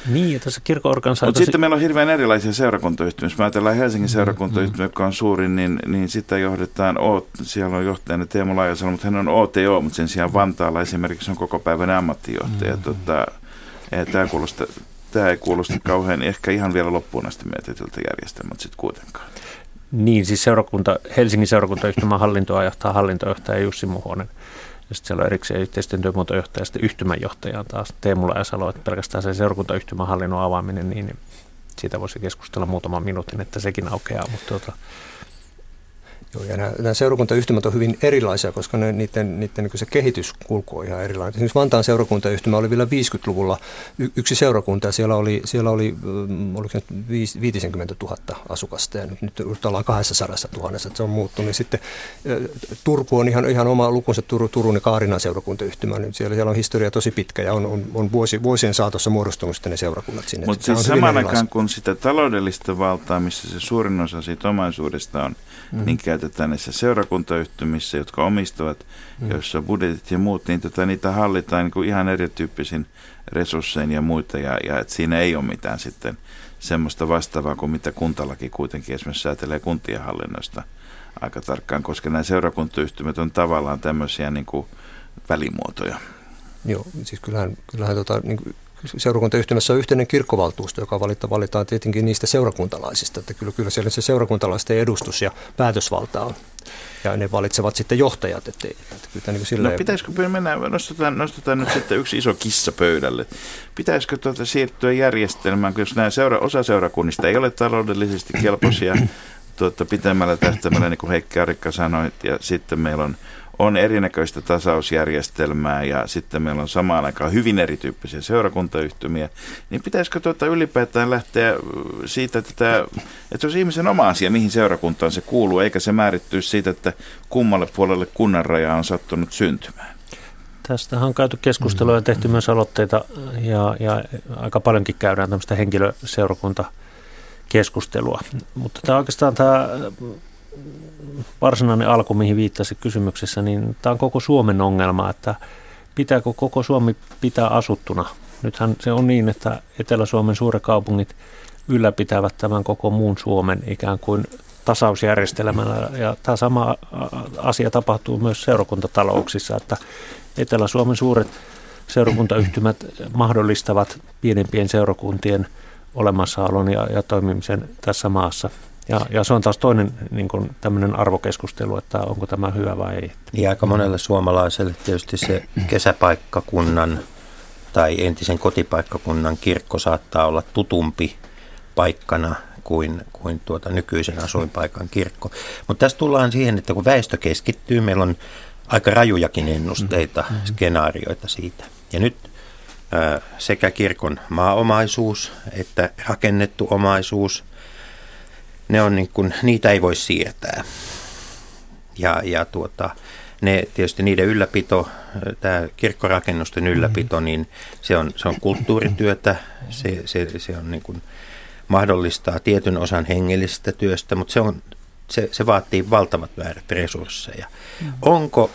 Niin, ja tässä kirkko-organisaatiossa... Mutta sitten meillä on hirveän erilaisia seurakuntayhtymiä. Jos me ajatellaan Helsingin seurakuntayhtymä, joka on suurin, niin, niin sitä johdetaan, siellä on johtajana Teemu Laajasalo, mutta hän on OTO, mutta sen sijaan Vantaalla esimerkiksi on koko päivän ammattijohtaja. Mm-hmm. Tota, tämä, kuulosta, tämä ei kuulosta kauhean, ehkä ihan vielä loppuun asti mietityltä järjestelmältä sitten kuitenkaan. Niin, siis seurakunta, Helsingin seurakuntayhtymän hallintoa johtaa hallintojohtaja Jussi Muhonen. Ja sitten siellä on erikseen yhteisten työmuotojohtaja ja sitten yhtymänjohtaja on taas Teemu Laajasalo, että pelkästään se seurakuntayhtymän hallinnon avaaminen, niin, niin siitä voisi keskustella muutaman minuutin, että sekin aukeaa. Mutta tuota, Joo, ja nämä, nämä seurakuntayhtymät on hyvin erilaisia, koska ne, niiden, niiden niin se kehityskulku on ihan erilainen. Esimerkiksi Vantaan seurakuntayhtymä oli vielä 50-luvulla y, yksi seurakunta ja siellä oli, siellä oli mm, oliko nyt 50 000 asukasta ja nyt, nyt ollaan 200 000, että se on muuttunut. Sitten Turku on ihan, ihan oma lukunsa Tur, Turun ja Kaarinan seurakuntayhtymä, nyt siellä, siellä on historia tosi pitkä ja on, on, on vuosi, vuosien saatossa muodostunut sitten ne seurakunnat sinne. Mutta siis samaan aikaan kun sitä taloudellista valtaa, missä se suurin osa siitä omaisuudesta on, mm. niin käytetään näissä seurakuntayhtymissä, jotka omistavat, mm. joissa budjetit ja muut, niin tota, niitä hallitaan niin kuin ihan erityyppisin resurssein ja muita, ja, ja et siinä ei ole mitään sitten semmoista vastaavaa kuin mitä kuntalaki kuitenkin esimerkiksi säätelee kuntien hallinnosta aika tarkkaan, koska nämä seurakuntayhtymät on tavallaan tämmöisiä niin kuin välimuotoja. Joo, siis kyllähän, kyllähän tota, niin kuin seurakuntayhtymässä on yhteinen kirkkovaltuusto, joka valitaan, valitaan tietenkin niistä seurakuntalaisista. Että kyllä, kyllä siellä se seurakuntalaisten edustus ja päätösvalta on. Ja ne valitsevat sitten johtajat. Että, että kyllä niin silleen... No pitäisikö mennä, nostetaan, nostetaan nyt sitten yksi iso kissa pöydälle. Pitäisikö tuota siirtyä järjestelmään, jos nämä seura, osa seurakunnista ei ole taloudellisesti kelpoisia tuota, pitemmällä tähtäimellä, niin kuin Heikki Arikka sanoi, ja sitten meillä on on erinäköistä tasausjärjestelmää ja sitten meillä on samaan aikaan hyvin erityyppisiä seurakuntayhtymiä, niin pitäisikö tuota ylipäätään lähteä siitä, että, tämä, että se olisi ihmisen oma asia, mihin seurakuntaan se kuuluu, eikä se määrittyisi siitä, että kummalle puolelle kunnan raja on sattunut syntymään. Tästä on käyty keskustelua ja tehty myös aloitteita ja, ja aika paljonkin käydään tämmöistä henkilöseurakunta keskustelua. Mutta tämä oikeastaan tämä varsinainen alku, mihin viittasi kysymyksessä, niin tämä on koko Suomen ongelma, että pitääkö koko Suomi pitää asuttuna. Nythän se on niin, että Etelä-Suomen suuret kaupungit ylläpitävät tämän koko muun Suomen ikään kuin tasausjärjestelmällä. Ja tämä sama asia tapahtuu myös seurakuntatalouksissa, että Etelä-Suomen suuret seurakuntayhtymät mahdollistavat pienempien seurakuntien olemassaolon ja, ja toimimisen tässä maassa. Ja, ja se on taas toinen niin kuin tämmöinen arvokeskustelu, että onko tämä hyvä vai ei. Niin aika monelle suomalaiselle tietysti se kesäpaikkakunnan tai entisen kotipaikkakunnan kirkko saattaa olla tutumpi paikkana kuin, kuin tuota nykyisen asuinpaikan kirkko. Mutta tässä tullaan siihen, että kun väestö keskittyy, meillä on aika rajujakin ennusteita, mm-hmm. skenaarioita siitä. Ja nyt sekä kirkon maaomaisuus että rakennettu omaisuus – ne on niin kuin, niitä ei voi siirtää. Ja, ja tuota, ne, tietysti niiden ylläpito, tämä kirkkorakennusten mm-hmm. ylläpito, niin se on, se on kulttuurityötä, se, se, se on niin kuin, mahdollistaa tietyn osan hengellisestä työstä, mutta se, on, se, se vaatii valtavat määrät resursseja. Mm. Onko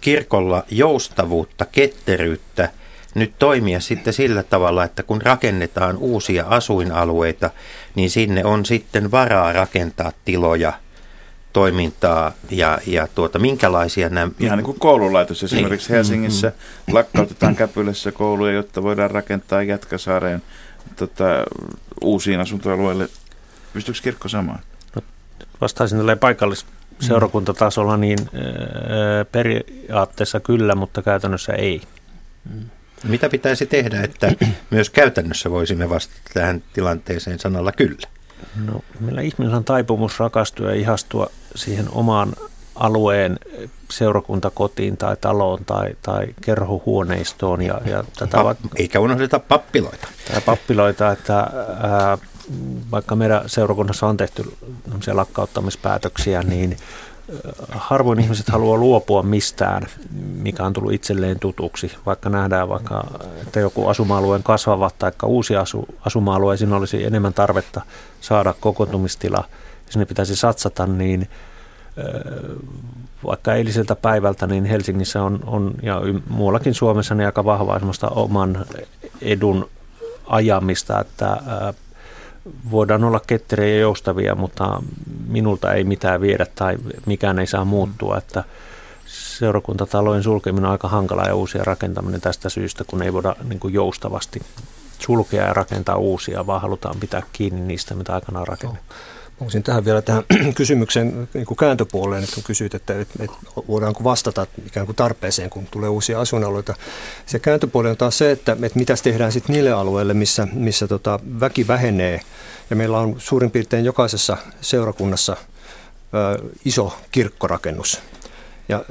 kirkolla joustavuutta, ketteryyttä – nyt toimia sitten sillä tavalla, että kun rakennetaan uusia asuinalueita, niin sinne on sitten varaa rakentaa tiloja, toimintaa ja, ja tuota, minkälaisia nämä... Ihan niin kuin koululaitos esimerkiksi niin. Helsingissä mm-hmm. lakkautetaan Käpylässä kouluja, jotta voidaan rakentaa Jätkäsaareen tota, uusiin asuntoalueille. Pystyykö kirkko samaan? No, vastaisin tällä paikallisseurakuntatasolla, niin periaatteessa kyllä, mutta käytännössä ei. Mm. Mitä pitäisi tehdä, että myös käytännössä voisimme vastata tähän tilanteeseen sanalla kyllä? No, meillä ihmisellä on taipumus rakastua ja ihastua siihen omaan alueen seurakuntakotiin tai taloon tai, tai kerhohuoneistoon. Ja, ja tätä Pap, eikä unohdeta pappiloita. Tai pappiloita, että ää, vaikka meidän seurakunnassa on tehty lakkauttamispäätöksiä, niin harvoin ihmiset haluaa luopua mistään, mikä on tullut itselleen tutuksi. Vaikka nähdään vaikka, että joku asuma-alueen kasvava tai uusi asu, asuma-alueisiin olisi enemmän tarvetta saada kokoontumistila, sinne pitäisi satsata, niin vaikka eiliseltä päivältä, niin Helsingissä on, on ja muuallakin Suomessa niin aika vahvaa oman edun ajamista, että voidaan olla ketteriä ja joustavia, mutta minulta ei mitään viedä tai mikään ei saa muuttua, että seurakuntatalojen sulkeminen on aika hankala ja uusia rakentaminen tästä syystä, kun ei voida niin kuin joustavasti sulkea ja rakentaa uusia, vaan halutaan pitää kiinni niistä, mitä aikanaan rakennettu. Voisin tähän vielä tähän kysymyksen niin kuin kääntöpuoleen, että kun kysyit, että, että, että voidaanko vastata ikään kuin tarpeeseen, kun tulee uusia asuinalueita. Se kääntöpuoli on taas se, että, että mitä tehdään sitten niille alueille, missä, missä tota väki vähenee. Ja meillä on suurin piirtein jokaisessa seurakunnassa ö, iso kirkkorakennus. Ja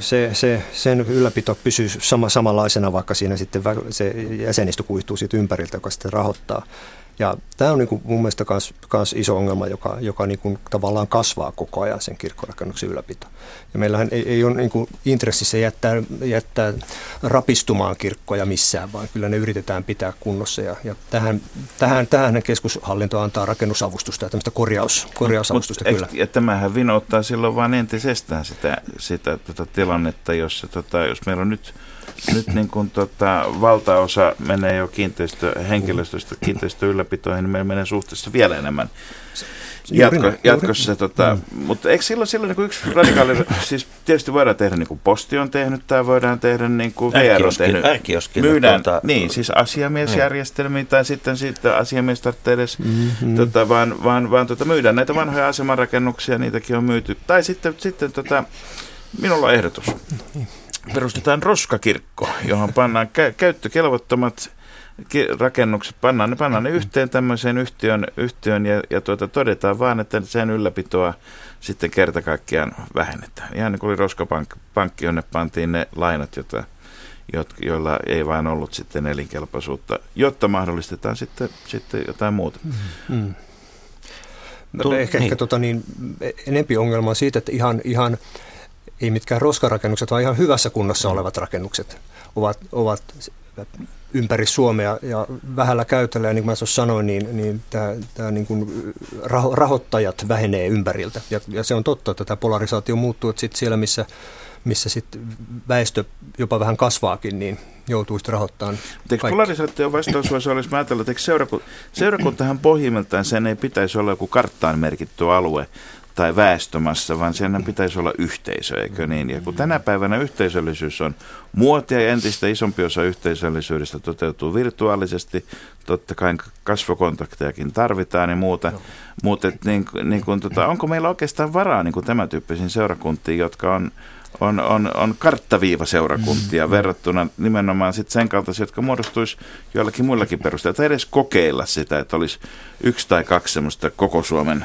se, se, sen ylläpito pysyy sama, samanlaisena, vaikka siinä sitten se jäsenistö kuihtuu siitä ympäriltä, joka sitten rahoittaa. Ja tämä on niin kuin mun mielestä myös iso ongelma, joka, joka niin kuin tavallaan kasvaa koko ajan sen kirkkorakennuksen ylläpito. Ja meillähän ei, ei ole niin kuin intressissä jättää, jättää rapistumaan kirkkoja missään, vaan kyllä ne yritetään pitää kunnossa. Ja, ja tähän, tähän, tähän keskushallinto antaa rakennusavustusta ja tämmöistä korjaus, korjausavustusta Mut, kyllä. Ja tämähän vinouttaa silloin vain entisestään sitä, sitä tota tilannetta, jossa tota, jos meillä on nyt nyt niin kun tota, valtaosa menee jo kiinteistö, henkilöstöstä kiinteistö ylläpitoihin, niin meillä menee suhteessa vielä enemmän Jatko, jatkossa. Tota, mm. Mutta eikö silloin, silloin niin yksi radikaali, siis tietysti voidaan tehdä niin kuin Posti on tehnyt tai voidaan tehdä niin kuin VR on tehnyt. Myydään, tuota, niin, siis asiamiesjärjestelmiä tai sitten, sitten asiamies tarvitsee edes, mm-hmm. tota, vaan, vaan, vaan tota, myydään näitä vanhoja asemarakennuksia, niitäkin on myyty. Tai sitten, sitten tota, minulla on ehdotus. Niin perustetaan roskakirkko, johon pannaan kä- käyttökelvottomat rakennukset, pannaan ne, pannaan ne yhteen tämmöiseen yhtiön, yhtiön ja, ja tuota, todetaan vaan, että sen ylläpitoa sitten kerta kaikkiaan vähennetään. Ihan niin kuin oli roskapankki, jonne pantiin ne lainat, jota, joilla ei vain ollut sitten elinkelpoisuutta, jotta mahdollistetaan sitten, sitten jotain muuta. Mm. No, ehkä, niin. ehkä tota niin, enempi ongelma on siitä, että ihan, ihan ei mitkään roskarakennukset, vaan ihan hyvässä kunnossa mm. olevat rakennukset ovat, ovat ympäri Suomea ja vähällä käytöllä, ja niin kuin mä sanoin, niin, niin tämä, tämä niin kuin raho, rahoittajat vähenee ympäriltä. Ja, ja se on totta, että tämä polarisaatio muuttuu, että sit siellä, missä, missä sit väestö jopa vähän kasvaakin, niin joutuu sitten rahoittamaan Eikö polarisaation vastaus olla, jos mä ajattelen, että seurakunta, seurakuntahan pohjimmiltaan sen ei pitäisi olla joku karttaan merkitty alue, tai väestömassa, vaan sen pitäisi olla yhteisö, eikö niin? Ja kun tänä päivänä yhteisöllisyys on muotia ja entistä isompi osa yhteisöllisyydestä toteutuu virtuaalisesti, totta kai kasvokontaktejakin tarvitaan ja muuta, no. mutta niin, niin kun, tota, onko meillä oikeastaan varaa niin tämän tyyppisiin seurakuntiin, jotka on on, on, on karttaviivaseurakuntia mm. verrattuna nimenomaan sit sen kaltaisia, jotka muodostuisi joillakin muillakin perusteilla. Tai edes kokeilla sitä, että olisi yksi tai kaksi semmoista koko Suomen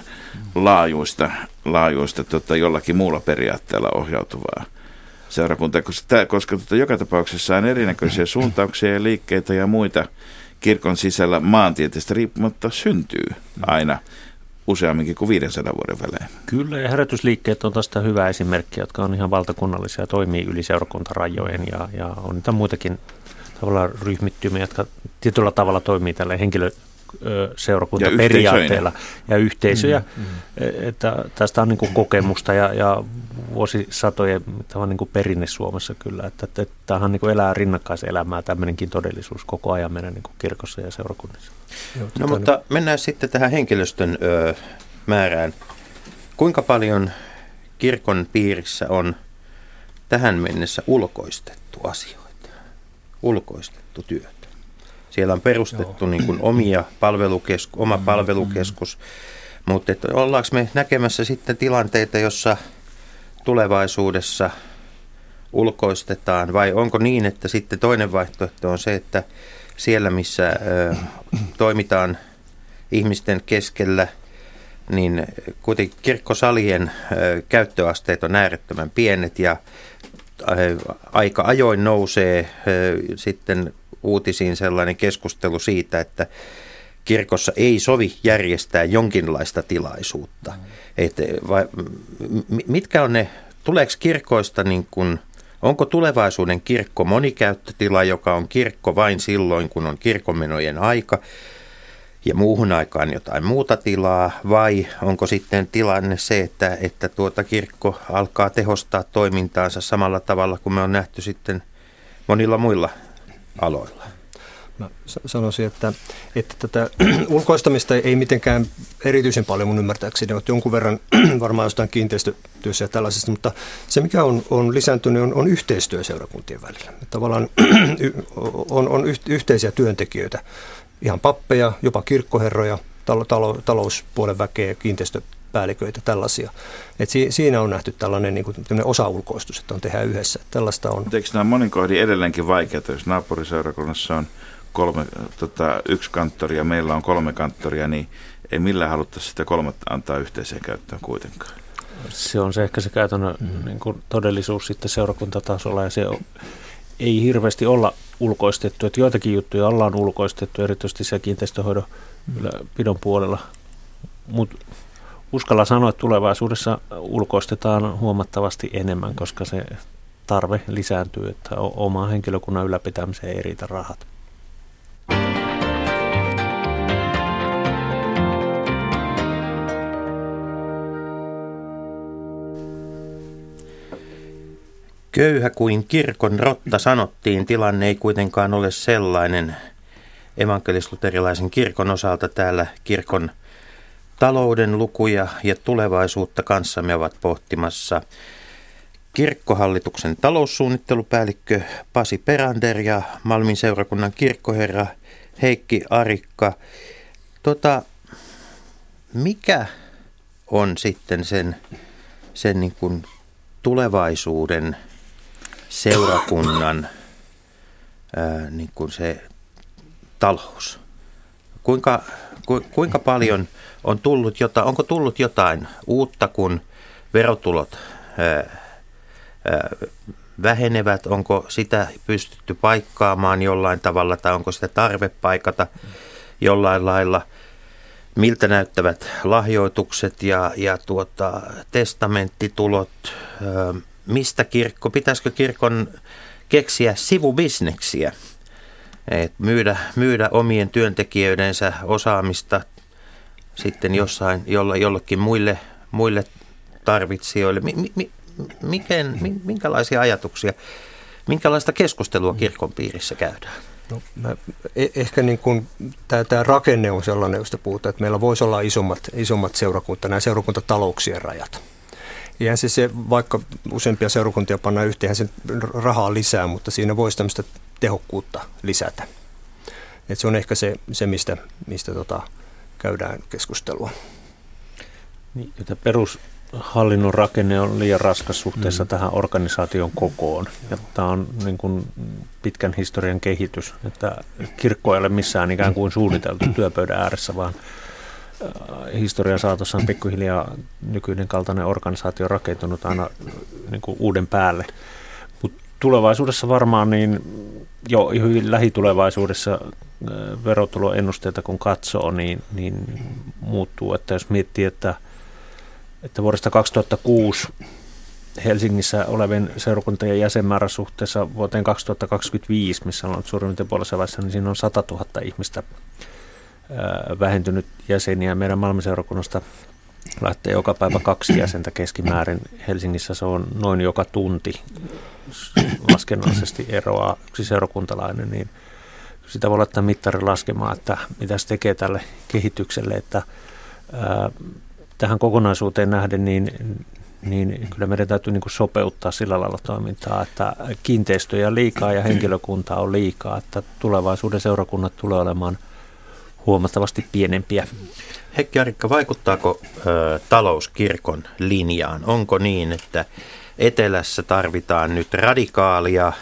laajuista, laajuista tota, jollakin muulla periaatteella ohjautuvaa seurakuntaa, koska, koska tota, joka tapauksessa on erinäköisiä suuntauksia ja liikkeitä ja muita kirkon sisällä maantieteestä riippumatta syntyy aina useamminkin kuin 500 vuoden välein. Kyllä, ja herätysliikkeet on tästä hyvä esimerkki, jotka on ihan valtakunnallisia toimii yli seurakuntarajojen, ja, ja on niitä muitakin tavallaan ryhmittymiä, jotka tietyllä tavalla toimii tällä henkilö, seurakuntaperiaatteella ja yhteisöjä. Mm, mm. Että tästä on niin kuin kokemusta ja, ja vuosisatojen niin kuin perinne Suomessa kyllä. Että, että, että tämähän niin kuin elää rinnakkaiselämää tämmöinenkin todellisuus koko ajan meidän niin kuin kirkossa ja seurakunnissa. Joo, no mutta mennään sitten tähän henkilöstön ö, määrään. Kuinka paljon kirkon piirissä on tähän mennessä ulkoistettu asioita, ulkoistettu työtä? Siellä on perustettu niin kuin omia palvelukesku, oma mm, palvelukeskus, mm. mutta että ollaanko me näkemässä sitten tilanteita, jossa tulevaisuudessa ulkoistetaan? Vai onko niin, että sitten toinen vaihtoehto on se, että siellä missä ö, toimitaan ihmisten keskellä, niin kuitenkin kirkkosalien ö, käyttöasteet on äärettömän pienet ja aika ajoin nousee ö, sitten uutisiin sellainen keskustelu siitä, että kirkossa ei sovi järjestää jonkinlaista tilaisuutta. Et, vai, mitkä on ne, tuleeko kirkoista niin kuin, onko tulevaisuuden kirkko monikäyttötila, joka on kirkko vain silloin, kun on kirkonmenojen aika, ja muuhun aikaan jotain muuta tilaa, vai onko sitten tilanne se, että, että tuota kirkko alkaa tehostaa toimintaansa samalla tavalla kuin me on nähty sitten monilla muilla aloilla? Mä sanoisin, että, että tätä ulkoistamista ei mitenkään erityisen paljon mun ymmärtääkseni, että jonkun verran varmaan jostain kiinteistötyössä ja tällaisesta, mutta se mikä on, on lisääntynyt on, on yhteistyö seurakuntien välillä. Tavallaan on, on yhteisiä työntekijöitä, ihan pappeja, jopa kirkkoherroja, talo, talo, talouspuolen väkeä, kiinteistöpäälliköitä, tällaisia. Et si, siinä on nähty tällainen niin kuin, osa-ulkoistus, että on tehdä yhdessä. Tällaista on. Eikö nämä monin kohdin edelleenkin vaikeaa, jos naapuriseurakunnassa on kolme, tota, yksi kanttori ja meillä on kolme kanttoria, niin ei millään haluttaisi sitä kolmatta antaa yhteiseen käyttöön kuitenkaan. Se on se ehkä se käytännön mm. niin kuin todellisuus sitten seurakuntatasolla ja se on, ei hirveästi olla ulkoistettu. Että joitakin juttuja ollaan ulkoistettu, erityisesti se kiinteistöhoidon pidon puolella. Mutta uskalla sanoa, että tulevaisuudessa ulkoistetaan huomattavasti enemmän, koska se tarve lisääntyy, että oma henkilökunnan ylläpitämiseen ei riitä rahat. Köyhä kuin kirkon rotta sanottiin, tilanne ei kuitenkaan ole sellainen evankelisluterilaisen kirkon osalta täällä kirkon talouden lukuja ja tulevaisuutta kanssamme ovat pohtimassa kirkkohallituksen taloussuunnittelupäällikkö Pasi Perander ja Malmin seurakunnan kirkkoherra Heikki Arikka. Tota, mikä on sitten sen, sen niin kuin tulevaisuuden seurakunnan ää, niin kuin se talous? Kuinka, ku, kuinka paljon on tullut jotain, onko tullut jotain uutta, kun verotulot ää, ää, vähenevät? Onko sitä pystytty paikkaamaan jollain tavalla tai onko sitä tarve paikata jollain lailla? Miltä näyttävät lahjoitukset ja, ja tuota, testamenttitulot? Ää, mistä kirkko, pitäisikö kirkon keksiä sivubisneksiä, Et myydä, myydä omien työntekijöidensä osaamista sitten jossain jolla, jollekin muille, muille tarvitsijoille. Mi, mi, miken, minkälaisia ajatuksia, minkälaista keskustelua kirkon piirissä käydään? No, mä, e, ehkä niin kuin, tämä, rakenne on sellainen, josta puhutaan, että meillä voisi olla isommat, isommat seurakunta, nämä seurakuntatalouksien rajat. Eihän se, se, vaikka useampia seurakuntia pannaan yhteen, se rahaa lisää, mutta siinä voisi tämmöistä tehokkuutta lisätä. Et se on ehkä se, se mistä, mistä tota, käydään keskustelua. Niin, että perushallinnon rakenne on liian raskas suhteessa mm. tähän organisaation kokoon. Ja tämä on niin kuin pitkän historian kehitys, että kirkko ei ole missään ikään kuin suunniteltu työpöydän ääressä, vaan Äh, historian saatossa on pikkuhiljaa nykyinen kaltainen organisaatio rakentunut aina niin kuin uuden päälle. Tulevaisuudessa varmaan niin jo hyvin lähitulevaisuudessa äh, verotuloennusteita kun katsoo, niin, niin muuttuu. Että jos miettii, että, että vuodesta 2006 Helsingissä olevien seurakuntien jäsenmäärä suhteessa vuoteen 2025, missä on suurin puolessa vaiheessa, niin siinä on 100 000 ihmistä vähentynyt jäseniä. Meidän Malmiseurakunnasta lähtee joka päivä kaksi jäsentä keskimäärin. Helsingissä se on noin joka tunti laskennallisesti eroaa yksi seurakuntalainen, niin sitä voi laittaa mittari laskemaan, että mitä se tekee tälle kehitykselle, että ää, tähän kokonaisuuteen nähden, niin, niin kyllä meidän täytyy niin kuin sopeuttaa sillä lailla toimintaa, että kiinteistöjä liikaa ja henkilökuntaa on liikaa, että tulevaisuuden seurakunnat tulee olemaan – huomattavasti pienempiä. Heikki Arikka, vaikuttaako ö, talouskirkon linjaan? Onko niin, että etelässä tarvitaan nyt radikaalia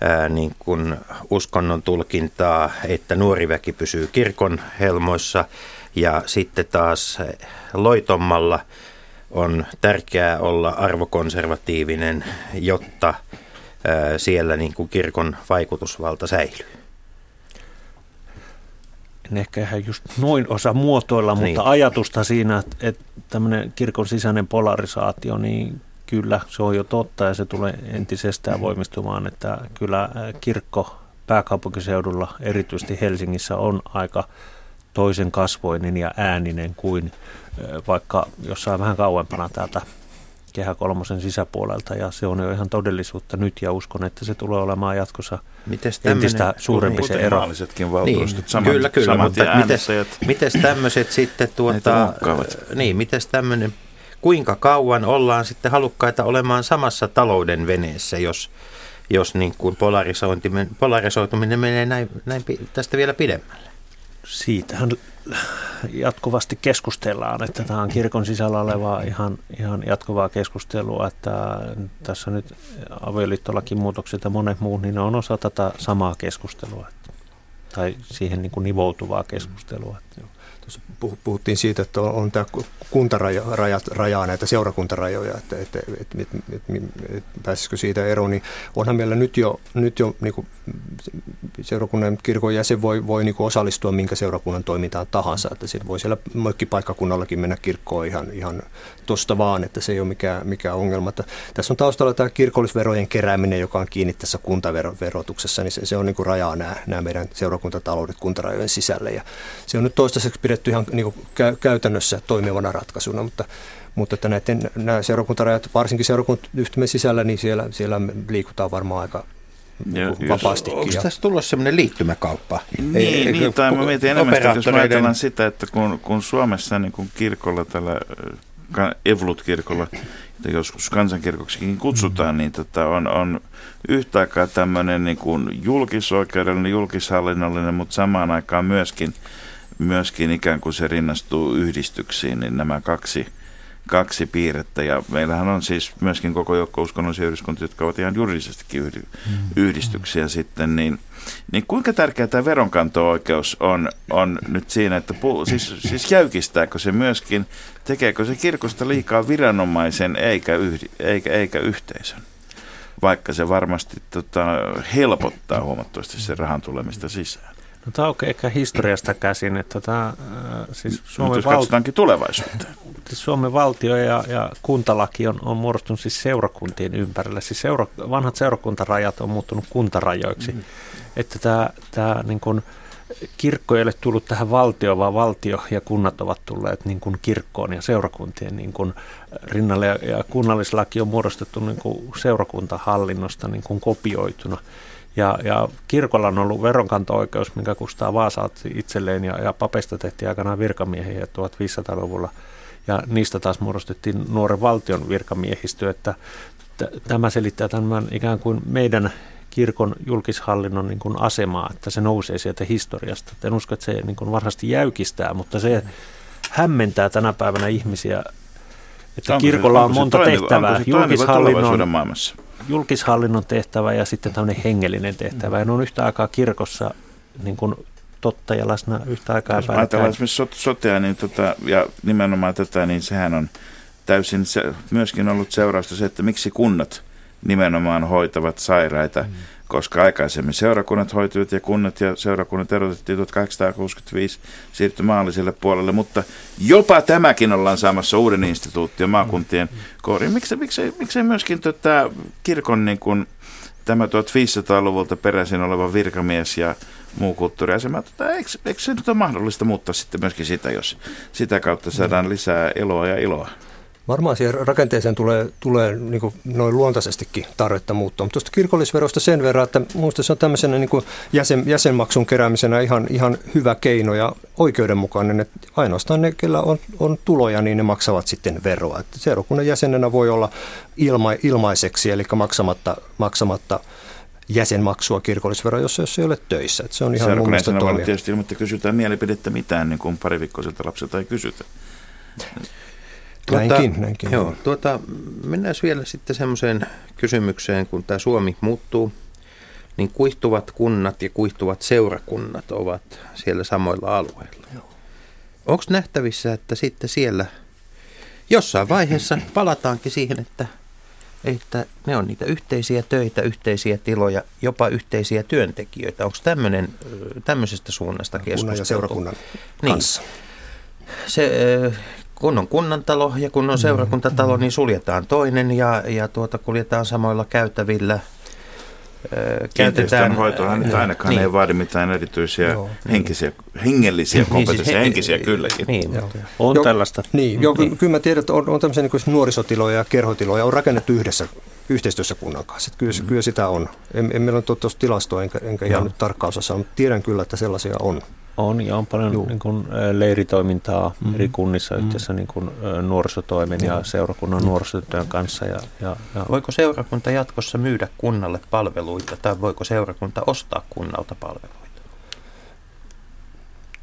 ää, niin kuin uskonnon tulkintaa, että nuori väki pysyy kirkon helmoissa ja sitten taas loitommalla on tärkeää olla arvokonservatiivinen, jotta ää, siellä niin kuin kirkon vaikutusvalta säilyy en ehkä ihan just noin osa muotoilla, niin. mutta ajatusta siinä, että, että tämmöinen kirkon sisäinen polarisaatio, niin kyllä se on jo totta ja se tulee entisestään voimistumaan, että kyllä kirkko pääkaupunkiseudulla, erityisesti Helsingissä, on aika toisen kasvoinen ja ääninen kuin vaikka jossain vähän kauempana täältä Kehä kolmosen sisäpuolelta. Ja se on jo ihan todellisuutta nyt ja uskon, että se tulee olemaan jatkossa mites entistä suurempi se ero. valtuustot, niin, samat, kyllä, kyllä, samat mutta mites, mites tämmöiset sitten tuota, niin, mites tämmöinen, kuinka kauan ollaan sitten halukkaita olemaan samassa talouden veneessä, jos, jos niin kuin polarisoituminen, polarisoituminen menee näin, näin, tästä vielä pidemmälle? Siitähän jatkuvasti keskustellaan, että tämä on kirkon sisällä olevaa ihan, ihan jatkuvaa keskustelua, että tässä nyt avioliittolakin muutokset ja monet muut, niin ne on osa tätä samaa keskustelua tai siihen niin kuin nivoutuvaa keskustelua. Tuossa puhuttiin siitä, että on, on tämä kuntarajat rajaa näitä seurakuntarajoja, että, että, että, että, että, että pääsisikö siitä eroon, niin onhan meillä nyt jo, nyt jo niin kuin seurakunnan kirkon jäsen voi, voi niin kuin osallistua minkä seurakunnan toimintaan tahansa, että siinä voi siellä mökkipaikkakunnallakin mennä kirkkoon ihan, ihan tuosta vaan, että se ei ole mikään, mikään ongelma. Että tässä on taustalla tämä kirkollisverojen kerääminen, joka on kiinni tässä kuntaverotuksessa, niin se, se on niin kuin rajaa nämä, nämä meidän seurakuntataloudet kuntarajojen sisälle ja se on nyt toistaiseksi pidetty ihan niin kuin käytännössä toimivana ratkaisuna, mutta mutta että näiden, nämä seurakuntarajat, varsinkin seurakuntayhtymän sisällä, niin siellä, siellä liikutaan varmaan aika ja, vapaastikin. Onko tässä tullut sellainen liittymäkauppa? Niin, ei, niin tai mä mietin enemmän, että jos ajatellaan sitä, että kun, kun Suomessa niin kun kirkolla, tällä Evlut-kirkolla, jota joskus kansankirkoksikin kutsutaan, mm. niin tota on, on yhtä aikaa tämmöinen niin kuin julkisoikeudellinen, julkishallinnollinen, mutta samaan aikaan myöskin, myöskin ikään kuin se rinnastuu yhdistyksiin, niin nämä kaksi – kaksi piirrettä. Ja meillähän on siis myöskin koko joukko uskonnollisia yhdyskuntia, jotka ovat ihan juridisestikin yhdy, mm. yhdistyksiä mm. sitten. Niin, niin kuinka tärkeä tämä veronkanto-oikeus on, on nyt siinä, että pu, siis, siis jäykistääkö se myöskin, tekeekö se kirkosta liikaa viranomaisen eikä, yhdi, eikä, eikä yhteisön? Vaikka se varmasti tota, helpottaa huomattavasti sen rahan tulemista sisään. No, tämä on ehkä historiasta käsin, että tämä, äh, siis Suomen, val... tulevaisuuteen. Siis Suomen valtio ja, ja kuntalaki on, on muodostunut siis seurakuntien ympärille. Siis seura, vanhat seurakuntarajat on muuttunut kuntarajoiksi. Mm. Että tämä, tämä niin kuin, kirkko ei ole tullut tähän valtioon, vaan valtio ja kunnat ovat tulleet niin kuin kirkkoon ja seurakuntien niin kuin rinnalle. Ja, ja kunnallislaki on muodostettu niin kuin seurakuntahallinnosta niin kuin kopioituna. Ja, ja kirkolla on ollut veronkanto-oikeus, minkä Kustaa Vaasa otti itselleen, ja, ja papeista tehtiin aikanaan virkamiehiä 1500-luvulla. Ja niistä taas muodostettiin nuoren valtion virkamiehistö, että t- tämä selittää tämän ikään kuin meidän kirkon julkishallinnon niin kuin asemaa, että se nousee sieltä historiasta. En usko, että se niin kuin varmasti jäykistää, mutta se hämmentää tänä päivänä ihmisiä, että onko kirkolla se, on monta toinen, tehtävää. Julkishallinnon, maailmassa? Julkishallinnon tehtävä ja sitten tämmöinen hengellinen tehtävä. Ja ne on yhtä aikaa kirkossa niin kuin totta ja läsnä yhtä aikaa. Jos ajatellaan esimerkiksi sotea niin tota, ja nimenomaan tätä, niin sehän on täysin se, myöskin ollut seurausta se, että miksi kunnat nimenomaan hoitavat sairaita. Mm koska aikaisemmin seurakunnat hoituivat ja kunnat ja seurakunnat erotettiin 1865 siirtyi maalliselle puolelle, mutta jopa tämäkin ollaan saamassa uuden instituution maakuntien kooriin. Miksei, miksei, miksei myöskin tota kirkon niin kuin, tämä 1500-luvulta peräisin oleva virkamies ja muu kulttuuriasema, tota, eikö, eikö se nyt ole mahdollista muuttaa sitten myöskin sitä, jos sitä kautta saadaan lisää eloa ja iloa? Varmaan siihen rakenteeseen tulee, tulee niin kuin noin luontaisestikin tarvetta muuttua. Mutta tuosta kirkollisverosta sen verran, että minusta se on tämmöisenä niin kuin jäsen, jäsenmaksun keräämisenä ihan, ihan hyvä keino ja oikeudenmukainen. Että ainoastaan ne, kellä on, on tuloja, niin ne maksavat sitten veroa. Että seurakunnan jäsenenä voi olla ilma, ilmaiseksi, eli maksamatta, maksamatta jäsenmaksua kirkollisvero, jos, jos ei ole töissä. Että se on ihan mun mielestä toimia. tietysti ilman, että kysytään mielipidettä mitään, niin kuin pari viikkoiselta lapselta ei kysytä. Tuota, näinkin, näinkin. Joo, tuota, mennään vielä sitten semmoiseen kysymykseen, kun tämä Suomi muuttuu, niin kuihtuvat kunnat ja kuihtuvat seurakunnat ovat siellä samoilla alueilla. Onko nähtävissä, että sitten siellä jossain vaiheessa palataankin siihen, että, että ne on niitä yhteisiä töitä, yhteisiä tiloja, jopa yhteisiä työntekijöitä. Onko tämmöisestä suunnasta keskusteltu? Kunnan ja seurakunnan niin. kanssa. Se kun on kunnantalo ja kun on seurakuntatalo, niin suljetaan toinen ja, ja tuota, kuljetaan samoilla käytävillä. käytetään... hoitohan nyt ainakaan niin. ei vaadi mitään erityisiä Joo, henkisiä, hengellisiä kompetensseja, niin, siis henkisiä kylläkin. Niin, Joo. on jo, tällaista. Niin, jo, niin. kyllä mä tiedän, että on, on tämmöisiä niin nuorisotiloja ja kerhotiloja, on rakennettu yhdessä yhteistyössä kunnan kanssa. Että kyllä, mm. kyllä sitä on. En, en meillä ole tuossa tilastoa, enkä, enkä ihan nyt tarkkaan osaa mutta tiedän kyllä, että sellaisia on. On ja on paljon niin kuin, leiritoimintaa mm-hmm. eri kunnissa mm-hmm. yhteensä niin kuin, nuorisotoimen ja seurakunnan mm-hmm. nuorisotyön kanssa. Ja, ja, ja. Voiko seurakunta jatkossa myydä kunnalle palveluita tai voiko seurakunta ostaa kunnalta palveluita?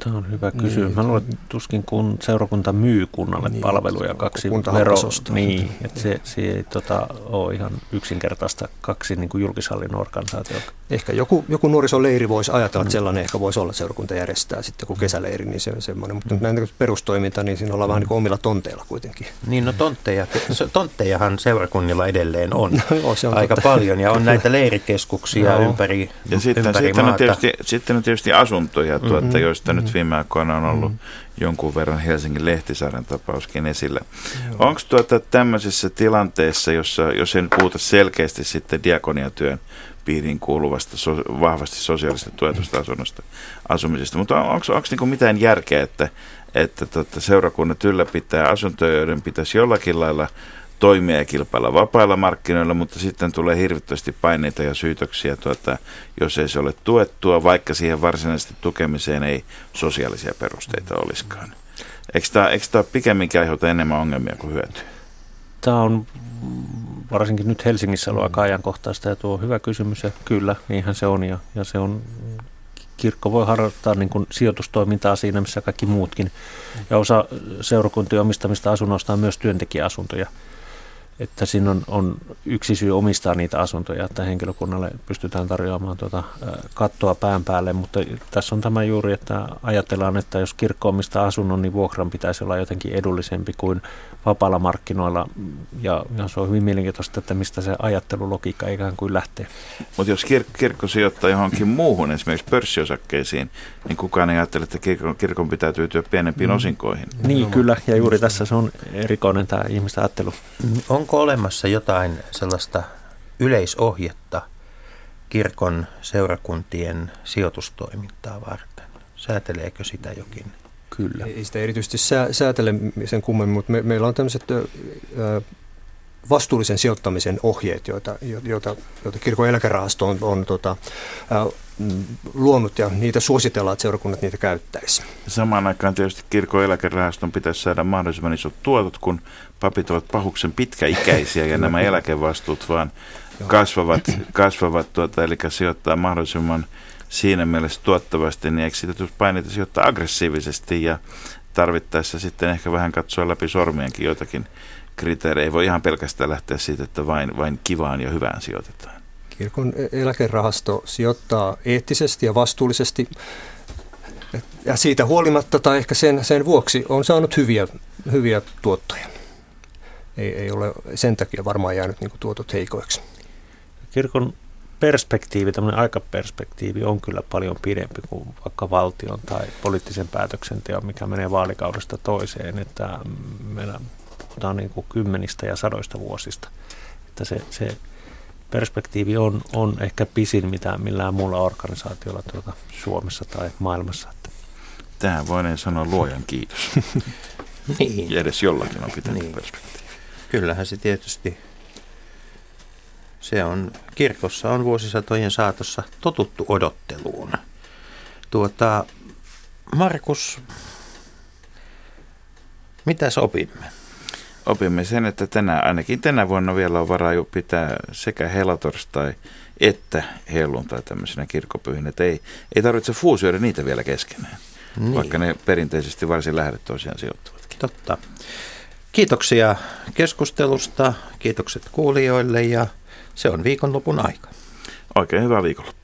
Tämä on hyvä kysymys. Niin. Mä luulen, että tuskin kun seurakunta myy kunnalle niin, palveluja kaksi vero, niin, että se, se ei tota, ole ihan yksinkertaista kaksi niin kuin julkishallinnon organisaatiota. Ehkä joku, joku nuorisoleiri voisi ajatella, että mm. sellainen ehkä voisi olla seurakunta järjestää sitten kun kesäleiri, niin se on semmoinen. Mutta mm. näin perustoiminta, niin siinä ollaan vähän niin kuin omilla tonteilla kuitenkin. Niin, no tontteja, tonttejahan seurakunnilla edelleen on, no, se on aika totta. paljon ja on näitä leirikeskuksia no. ympäri, ja sitten, ympäri sitten maata. On tietysti, sitten on tietysti asuntoja, tuota, mm-hmm. joista mm-hmm. nyt viime aikoina on ollut mm-hmm jonkun verran Helsingin Lehtisaaren tapauskin esillä. Onko tuota tämmöisessä tilanteessa, jossa, jos en puhuta selkeästi sitten diakoniatyön piiriin kuuluvasta so, vahvasti sosiaalisesti tuetusta asunnosta, asumisesta, mutta on, onko, onko niin mitään järkeä, että, että tota, seurakunnat ylläpitää asuntoja, joiden pitäisi jollakin lailla toimia ja kilpailla vapailla markkinoilla, mutta sitten tulee hirvittävästi paineita ja syytöksiä, tuota, jos ei se ole tuettua, vaikka siihen varsinaisesti tukemiseen ei sosiaalisia perusteita olisikaan. Eikö tämä, eikö tämä pikemminkin aiheuta enemmän ongelmia kuin hyötyä? Tämä on varsinkin nyt Helsingissä ollut aika ajankohtaista ja tuo on hyvä kysymys ja kyllä, niinhän se on ja, ja se on kirkko voi harjoittaa niin kuin sijoitustoimintaa siinä, missä kaikki muutkin. Ja osa seurakuntien omistamista asunnoista on myös työntekijäasuntoja että siinä on, on yksi syy omistaa niitä asuntoja, että henkilökunnalle pystytään tarjoamaan tuota, kattoa pään päälle, mutta tässä on tämä juuri, että ajatellaan, että jos kirkko omistaa asunnon, niin vuokran pitäisi olla jotenkin edullisempi kuin vapaalla markkinoilla, ja, ja se on hyvin mielenkiintoista, että mistä se ajattelulogiikka ikään kuin lähtee. Mutta jos kir- kirkko sijoittaa johonkin muuhun, esimerkiksi pörssiosakkeisiin, niin kukaan ei ajattele, että kirkon, kirkon pitää tyytyä pienempiin mm. osinkoihin. Niin, kyllä, ja juuri tässä se on erikoinen tämä ihmisten ajattelu. On onko olemassa jotain sellaista yleisohjetta kirkon seurakuntien sijoitustoimintaa varten? Sääteleekö sitä jokin? Kyllä. Ei sitä erityisesti sää, säätele sen kummemmin, mutta me, meillä on tämmöiset ö, vastuullisen sijoittamisen ohjeet, joita, joita, joita kirkon eläkerahasto on, on tota, Mm, luonut ja niitä suositellaan, että seurakunnat niitä käyttäisi. Samaan aikaan tietysti kirkon eläkerahaston pitäisi saada mahdollisimman isot tuotot, kun papit ovat pahuksen pitkäikäisiä ja nämä eläkevastuut vaan kasvavat, kasvavat tuota, eli sijoittaa mahdollisimman siinä mielessä tuottavasti, niin eikö siitä paineita sijoittaa aggressiivisesti ja tarvittaessa sitten ehkä vähän katsoa läpi sormienkin joitakin kriteerejä. Ei voi ihan pelkästään lähteä siitä, että vain, vain kivaan ja hyvään sijoitetaan. Kirkon eläkerahasto sijoittaa eettisesti ja vastuullisesti ja siitä huolimatta tai ehkä sen, sen vuoksi on saanut hyviä, hyviä tuottoja. Ei, ei ole sen takia varmaan jäänyt niin tuotot heikoiksi. Kirkon perspektiivi, tämmöinen aikaperspektiivi on kyllä paljon pidempi kuin vaikka valtion tai poliittisen päätöksenteon, mikä menee vaalikaudesta toiseen. Että meillä puhutaan niin kuin kymmenistä ja sadoista vuosista. Että se, se perspektiivi on, on ehkä pisin mitä millään muulla organisaatiolla tuota Suomessa tai maailmassa. Tähän voin sanoa luojan kiitos. niin. Ja edes jollakin on pitänyt niin. perspektiivi. Kyllähän se tietysti, se on, kirkossa on vuosisatojen saatossa totuttu odotteluun. Tuota, Markus, mitä opimme? opimme sen, että tänä, ainakin tänä vuonna vielä on varaa pitää sekä helatorstai että helluntai tämmöisenä kirkkopyhinä. Että ei, ei tarvitse fuusioida niitä vielä keskenään, niin. vaikka ne perinteisesti varsin lähdet tosiaan sijoittuvatkin. Totta. Kiitoksia keskustelusta, kiitokset kuulijoille ja se on viikonlopun aika. Oikein hyvää viikonloppua.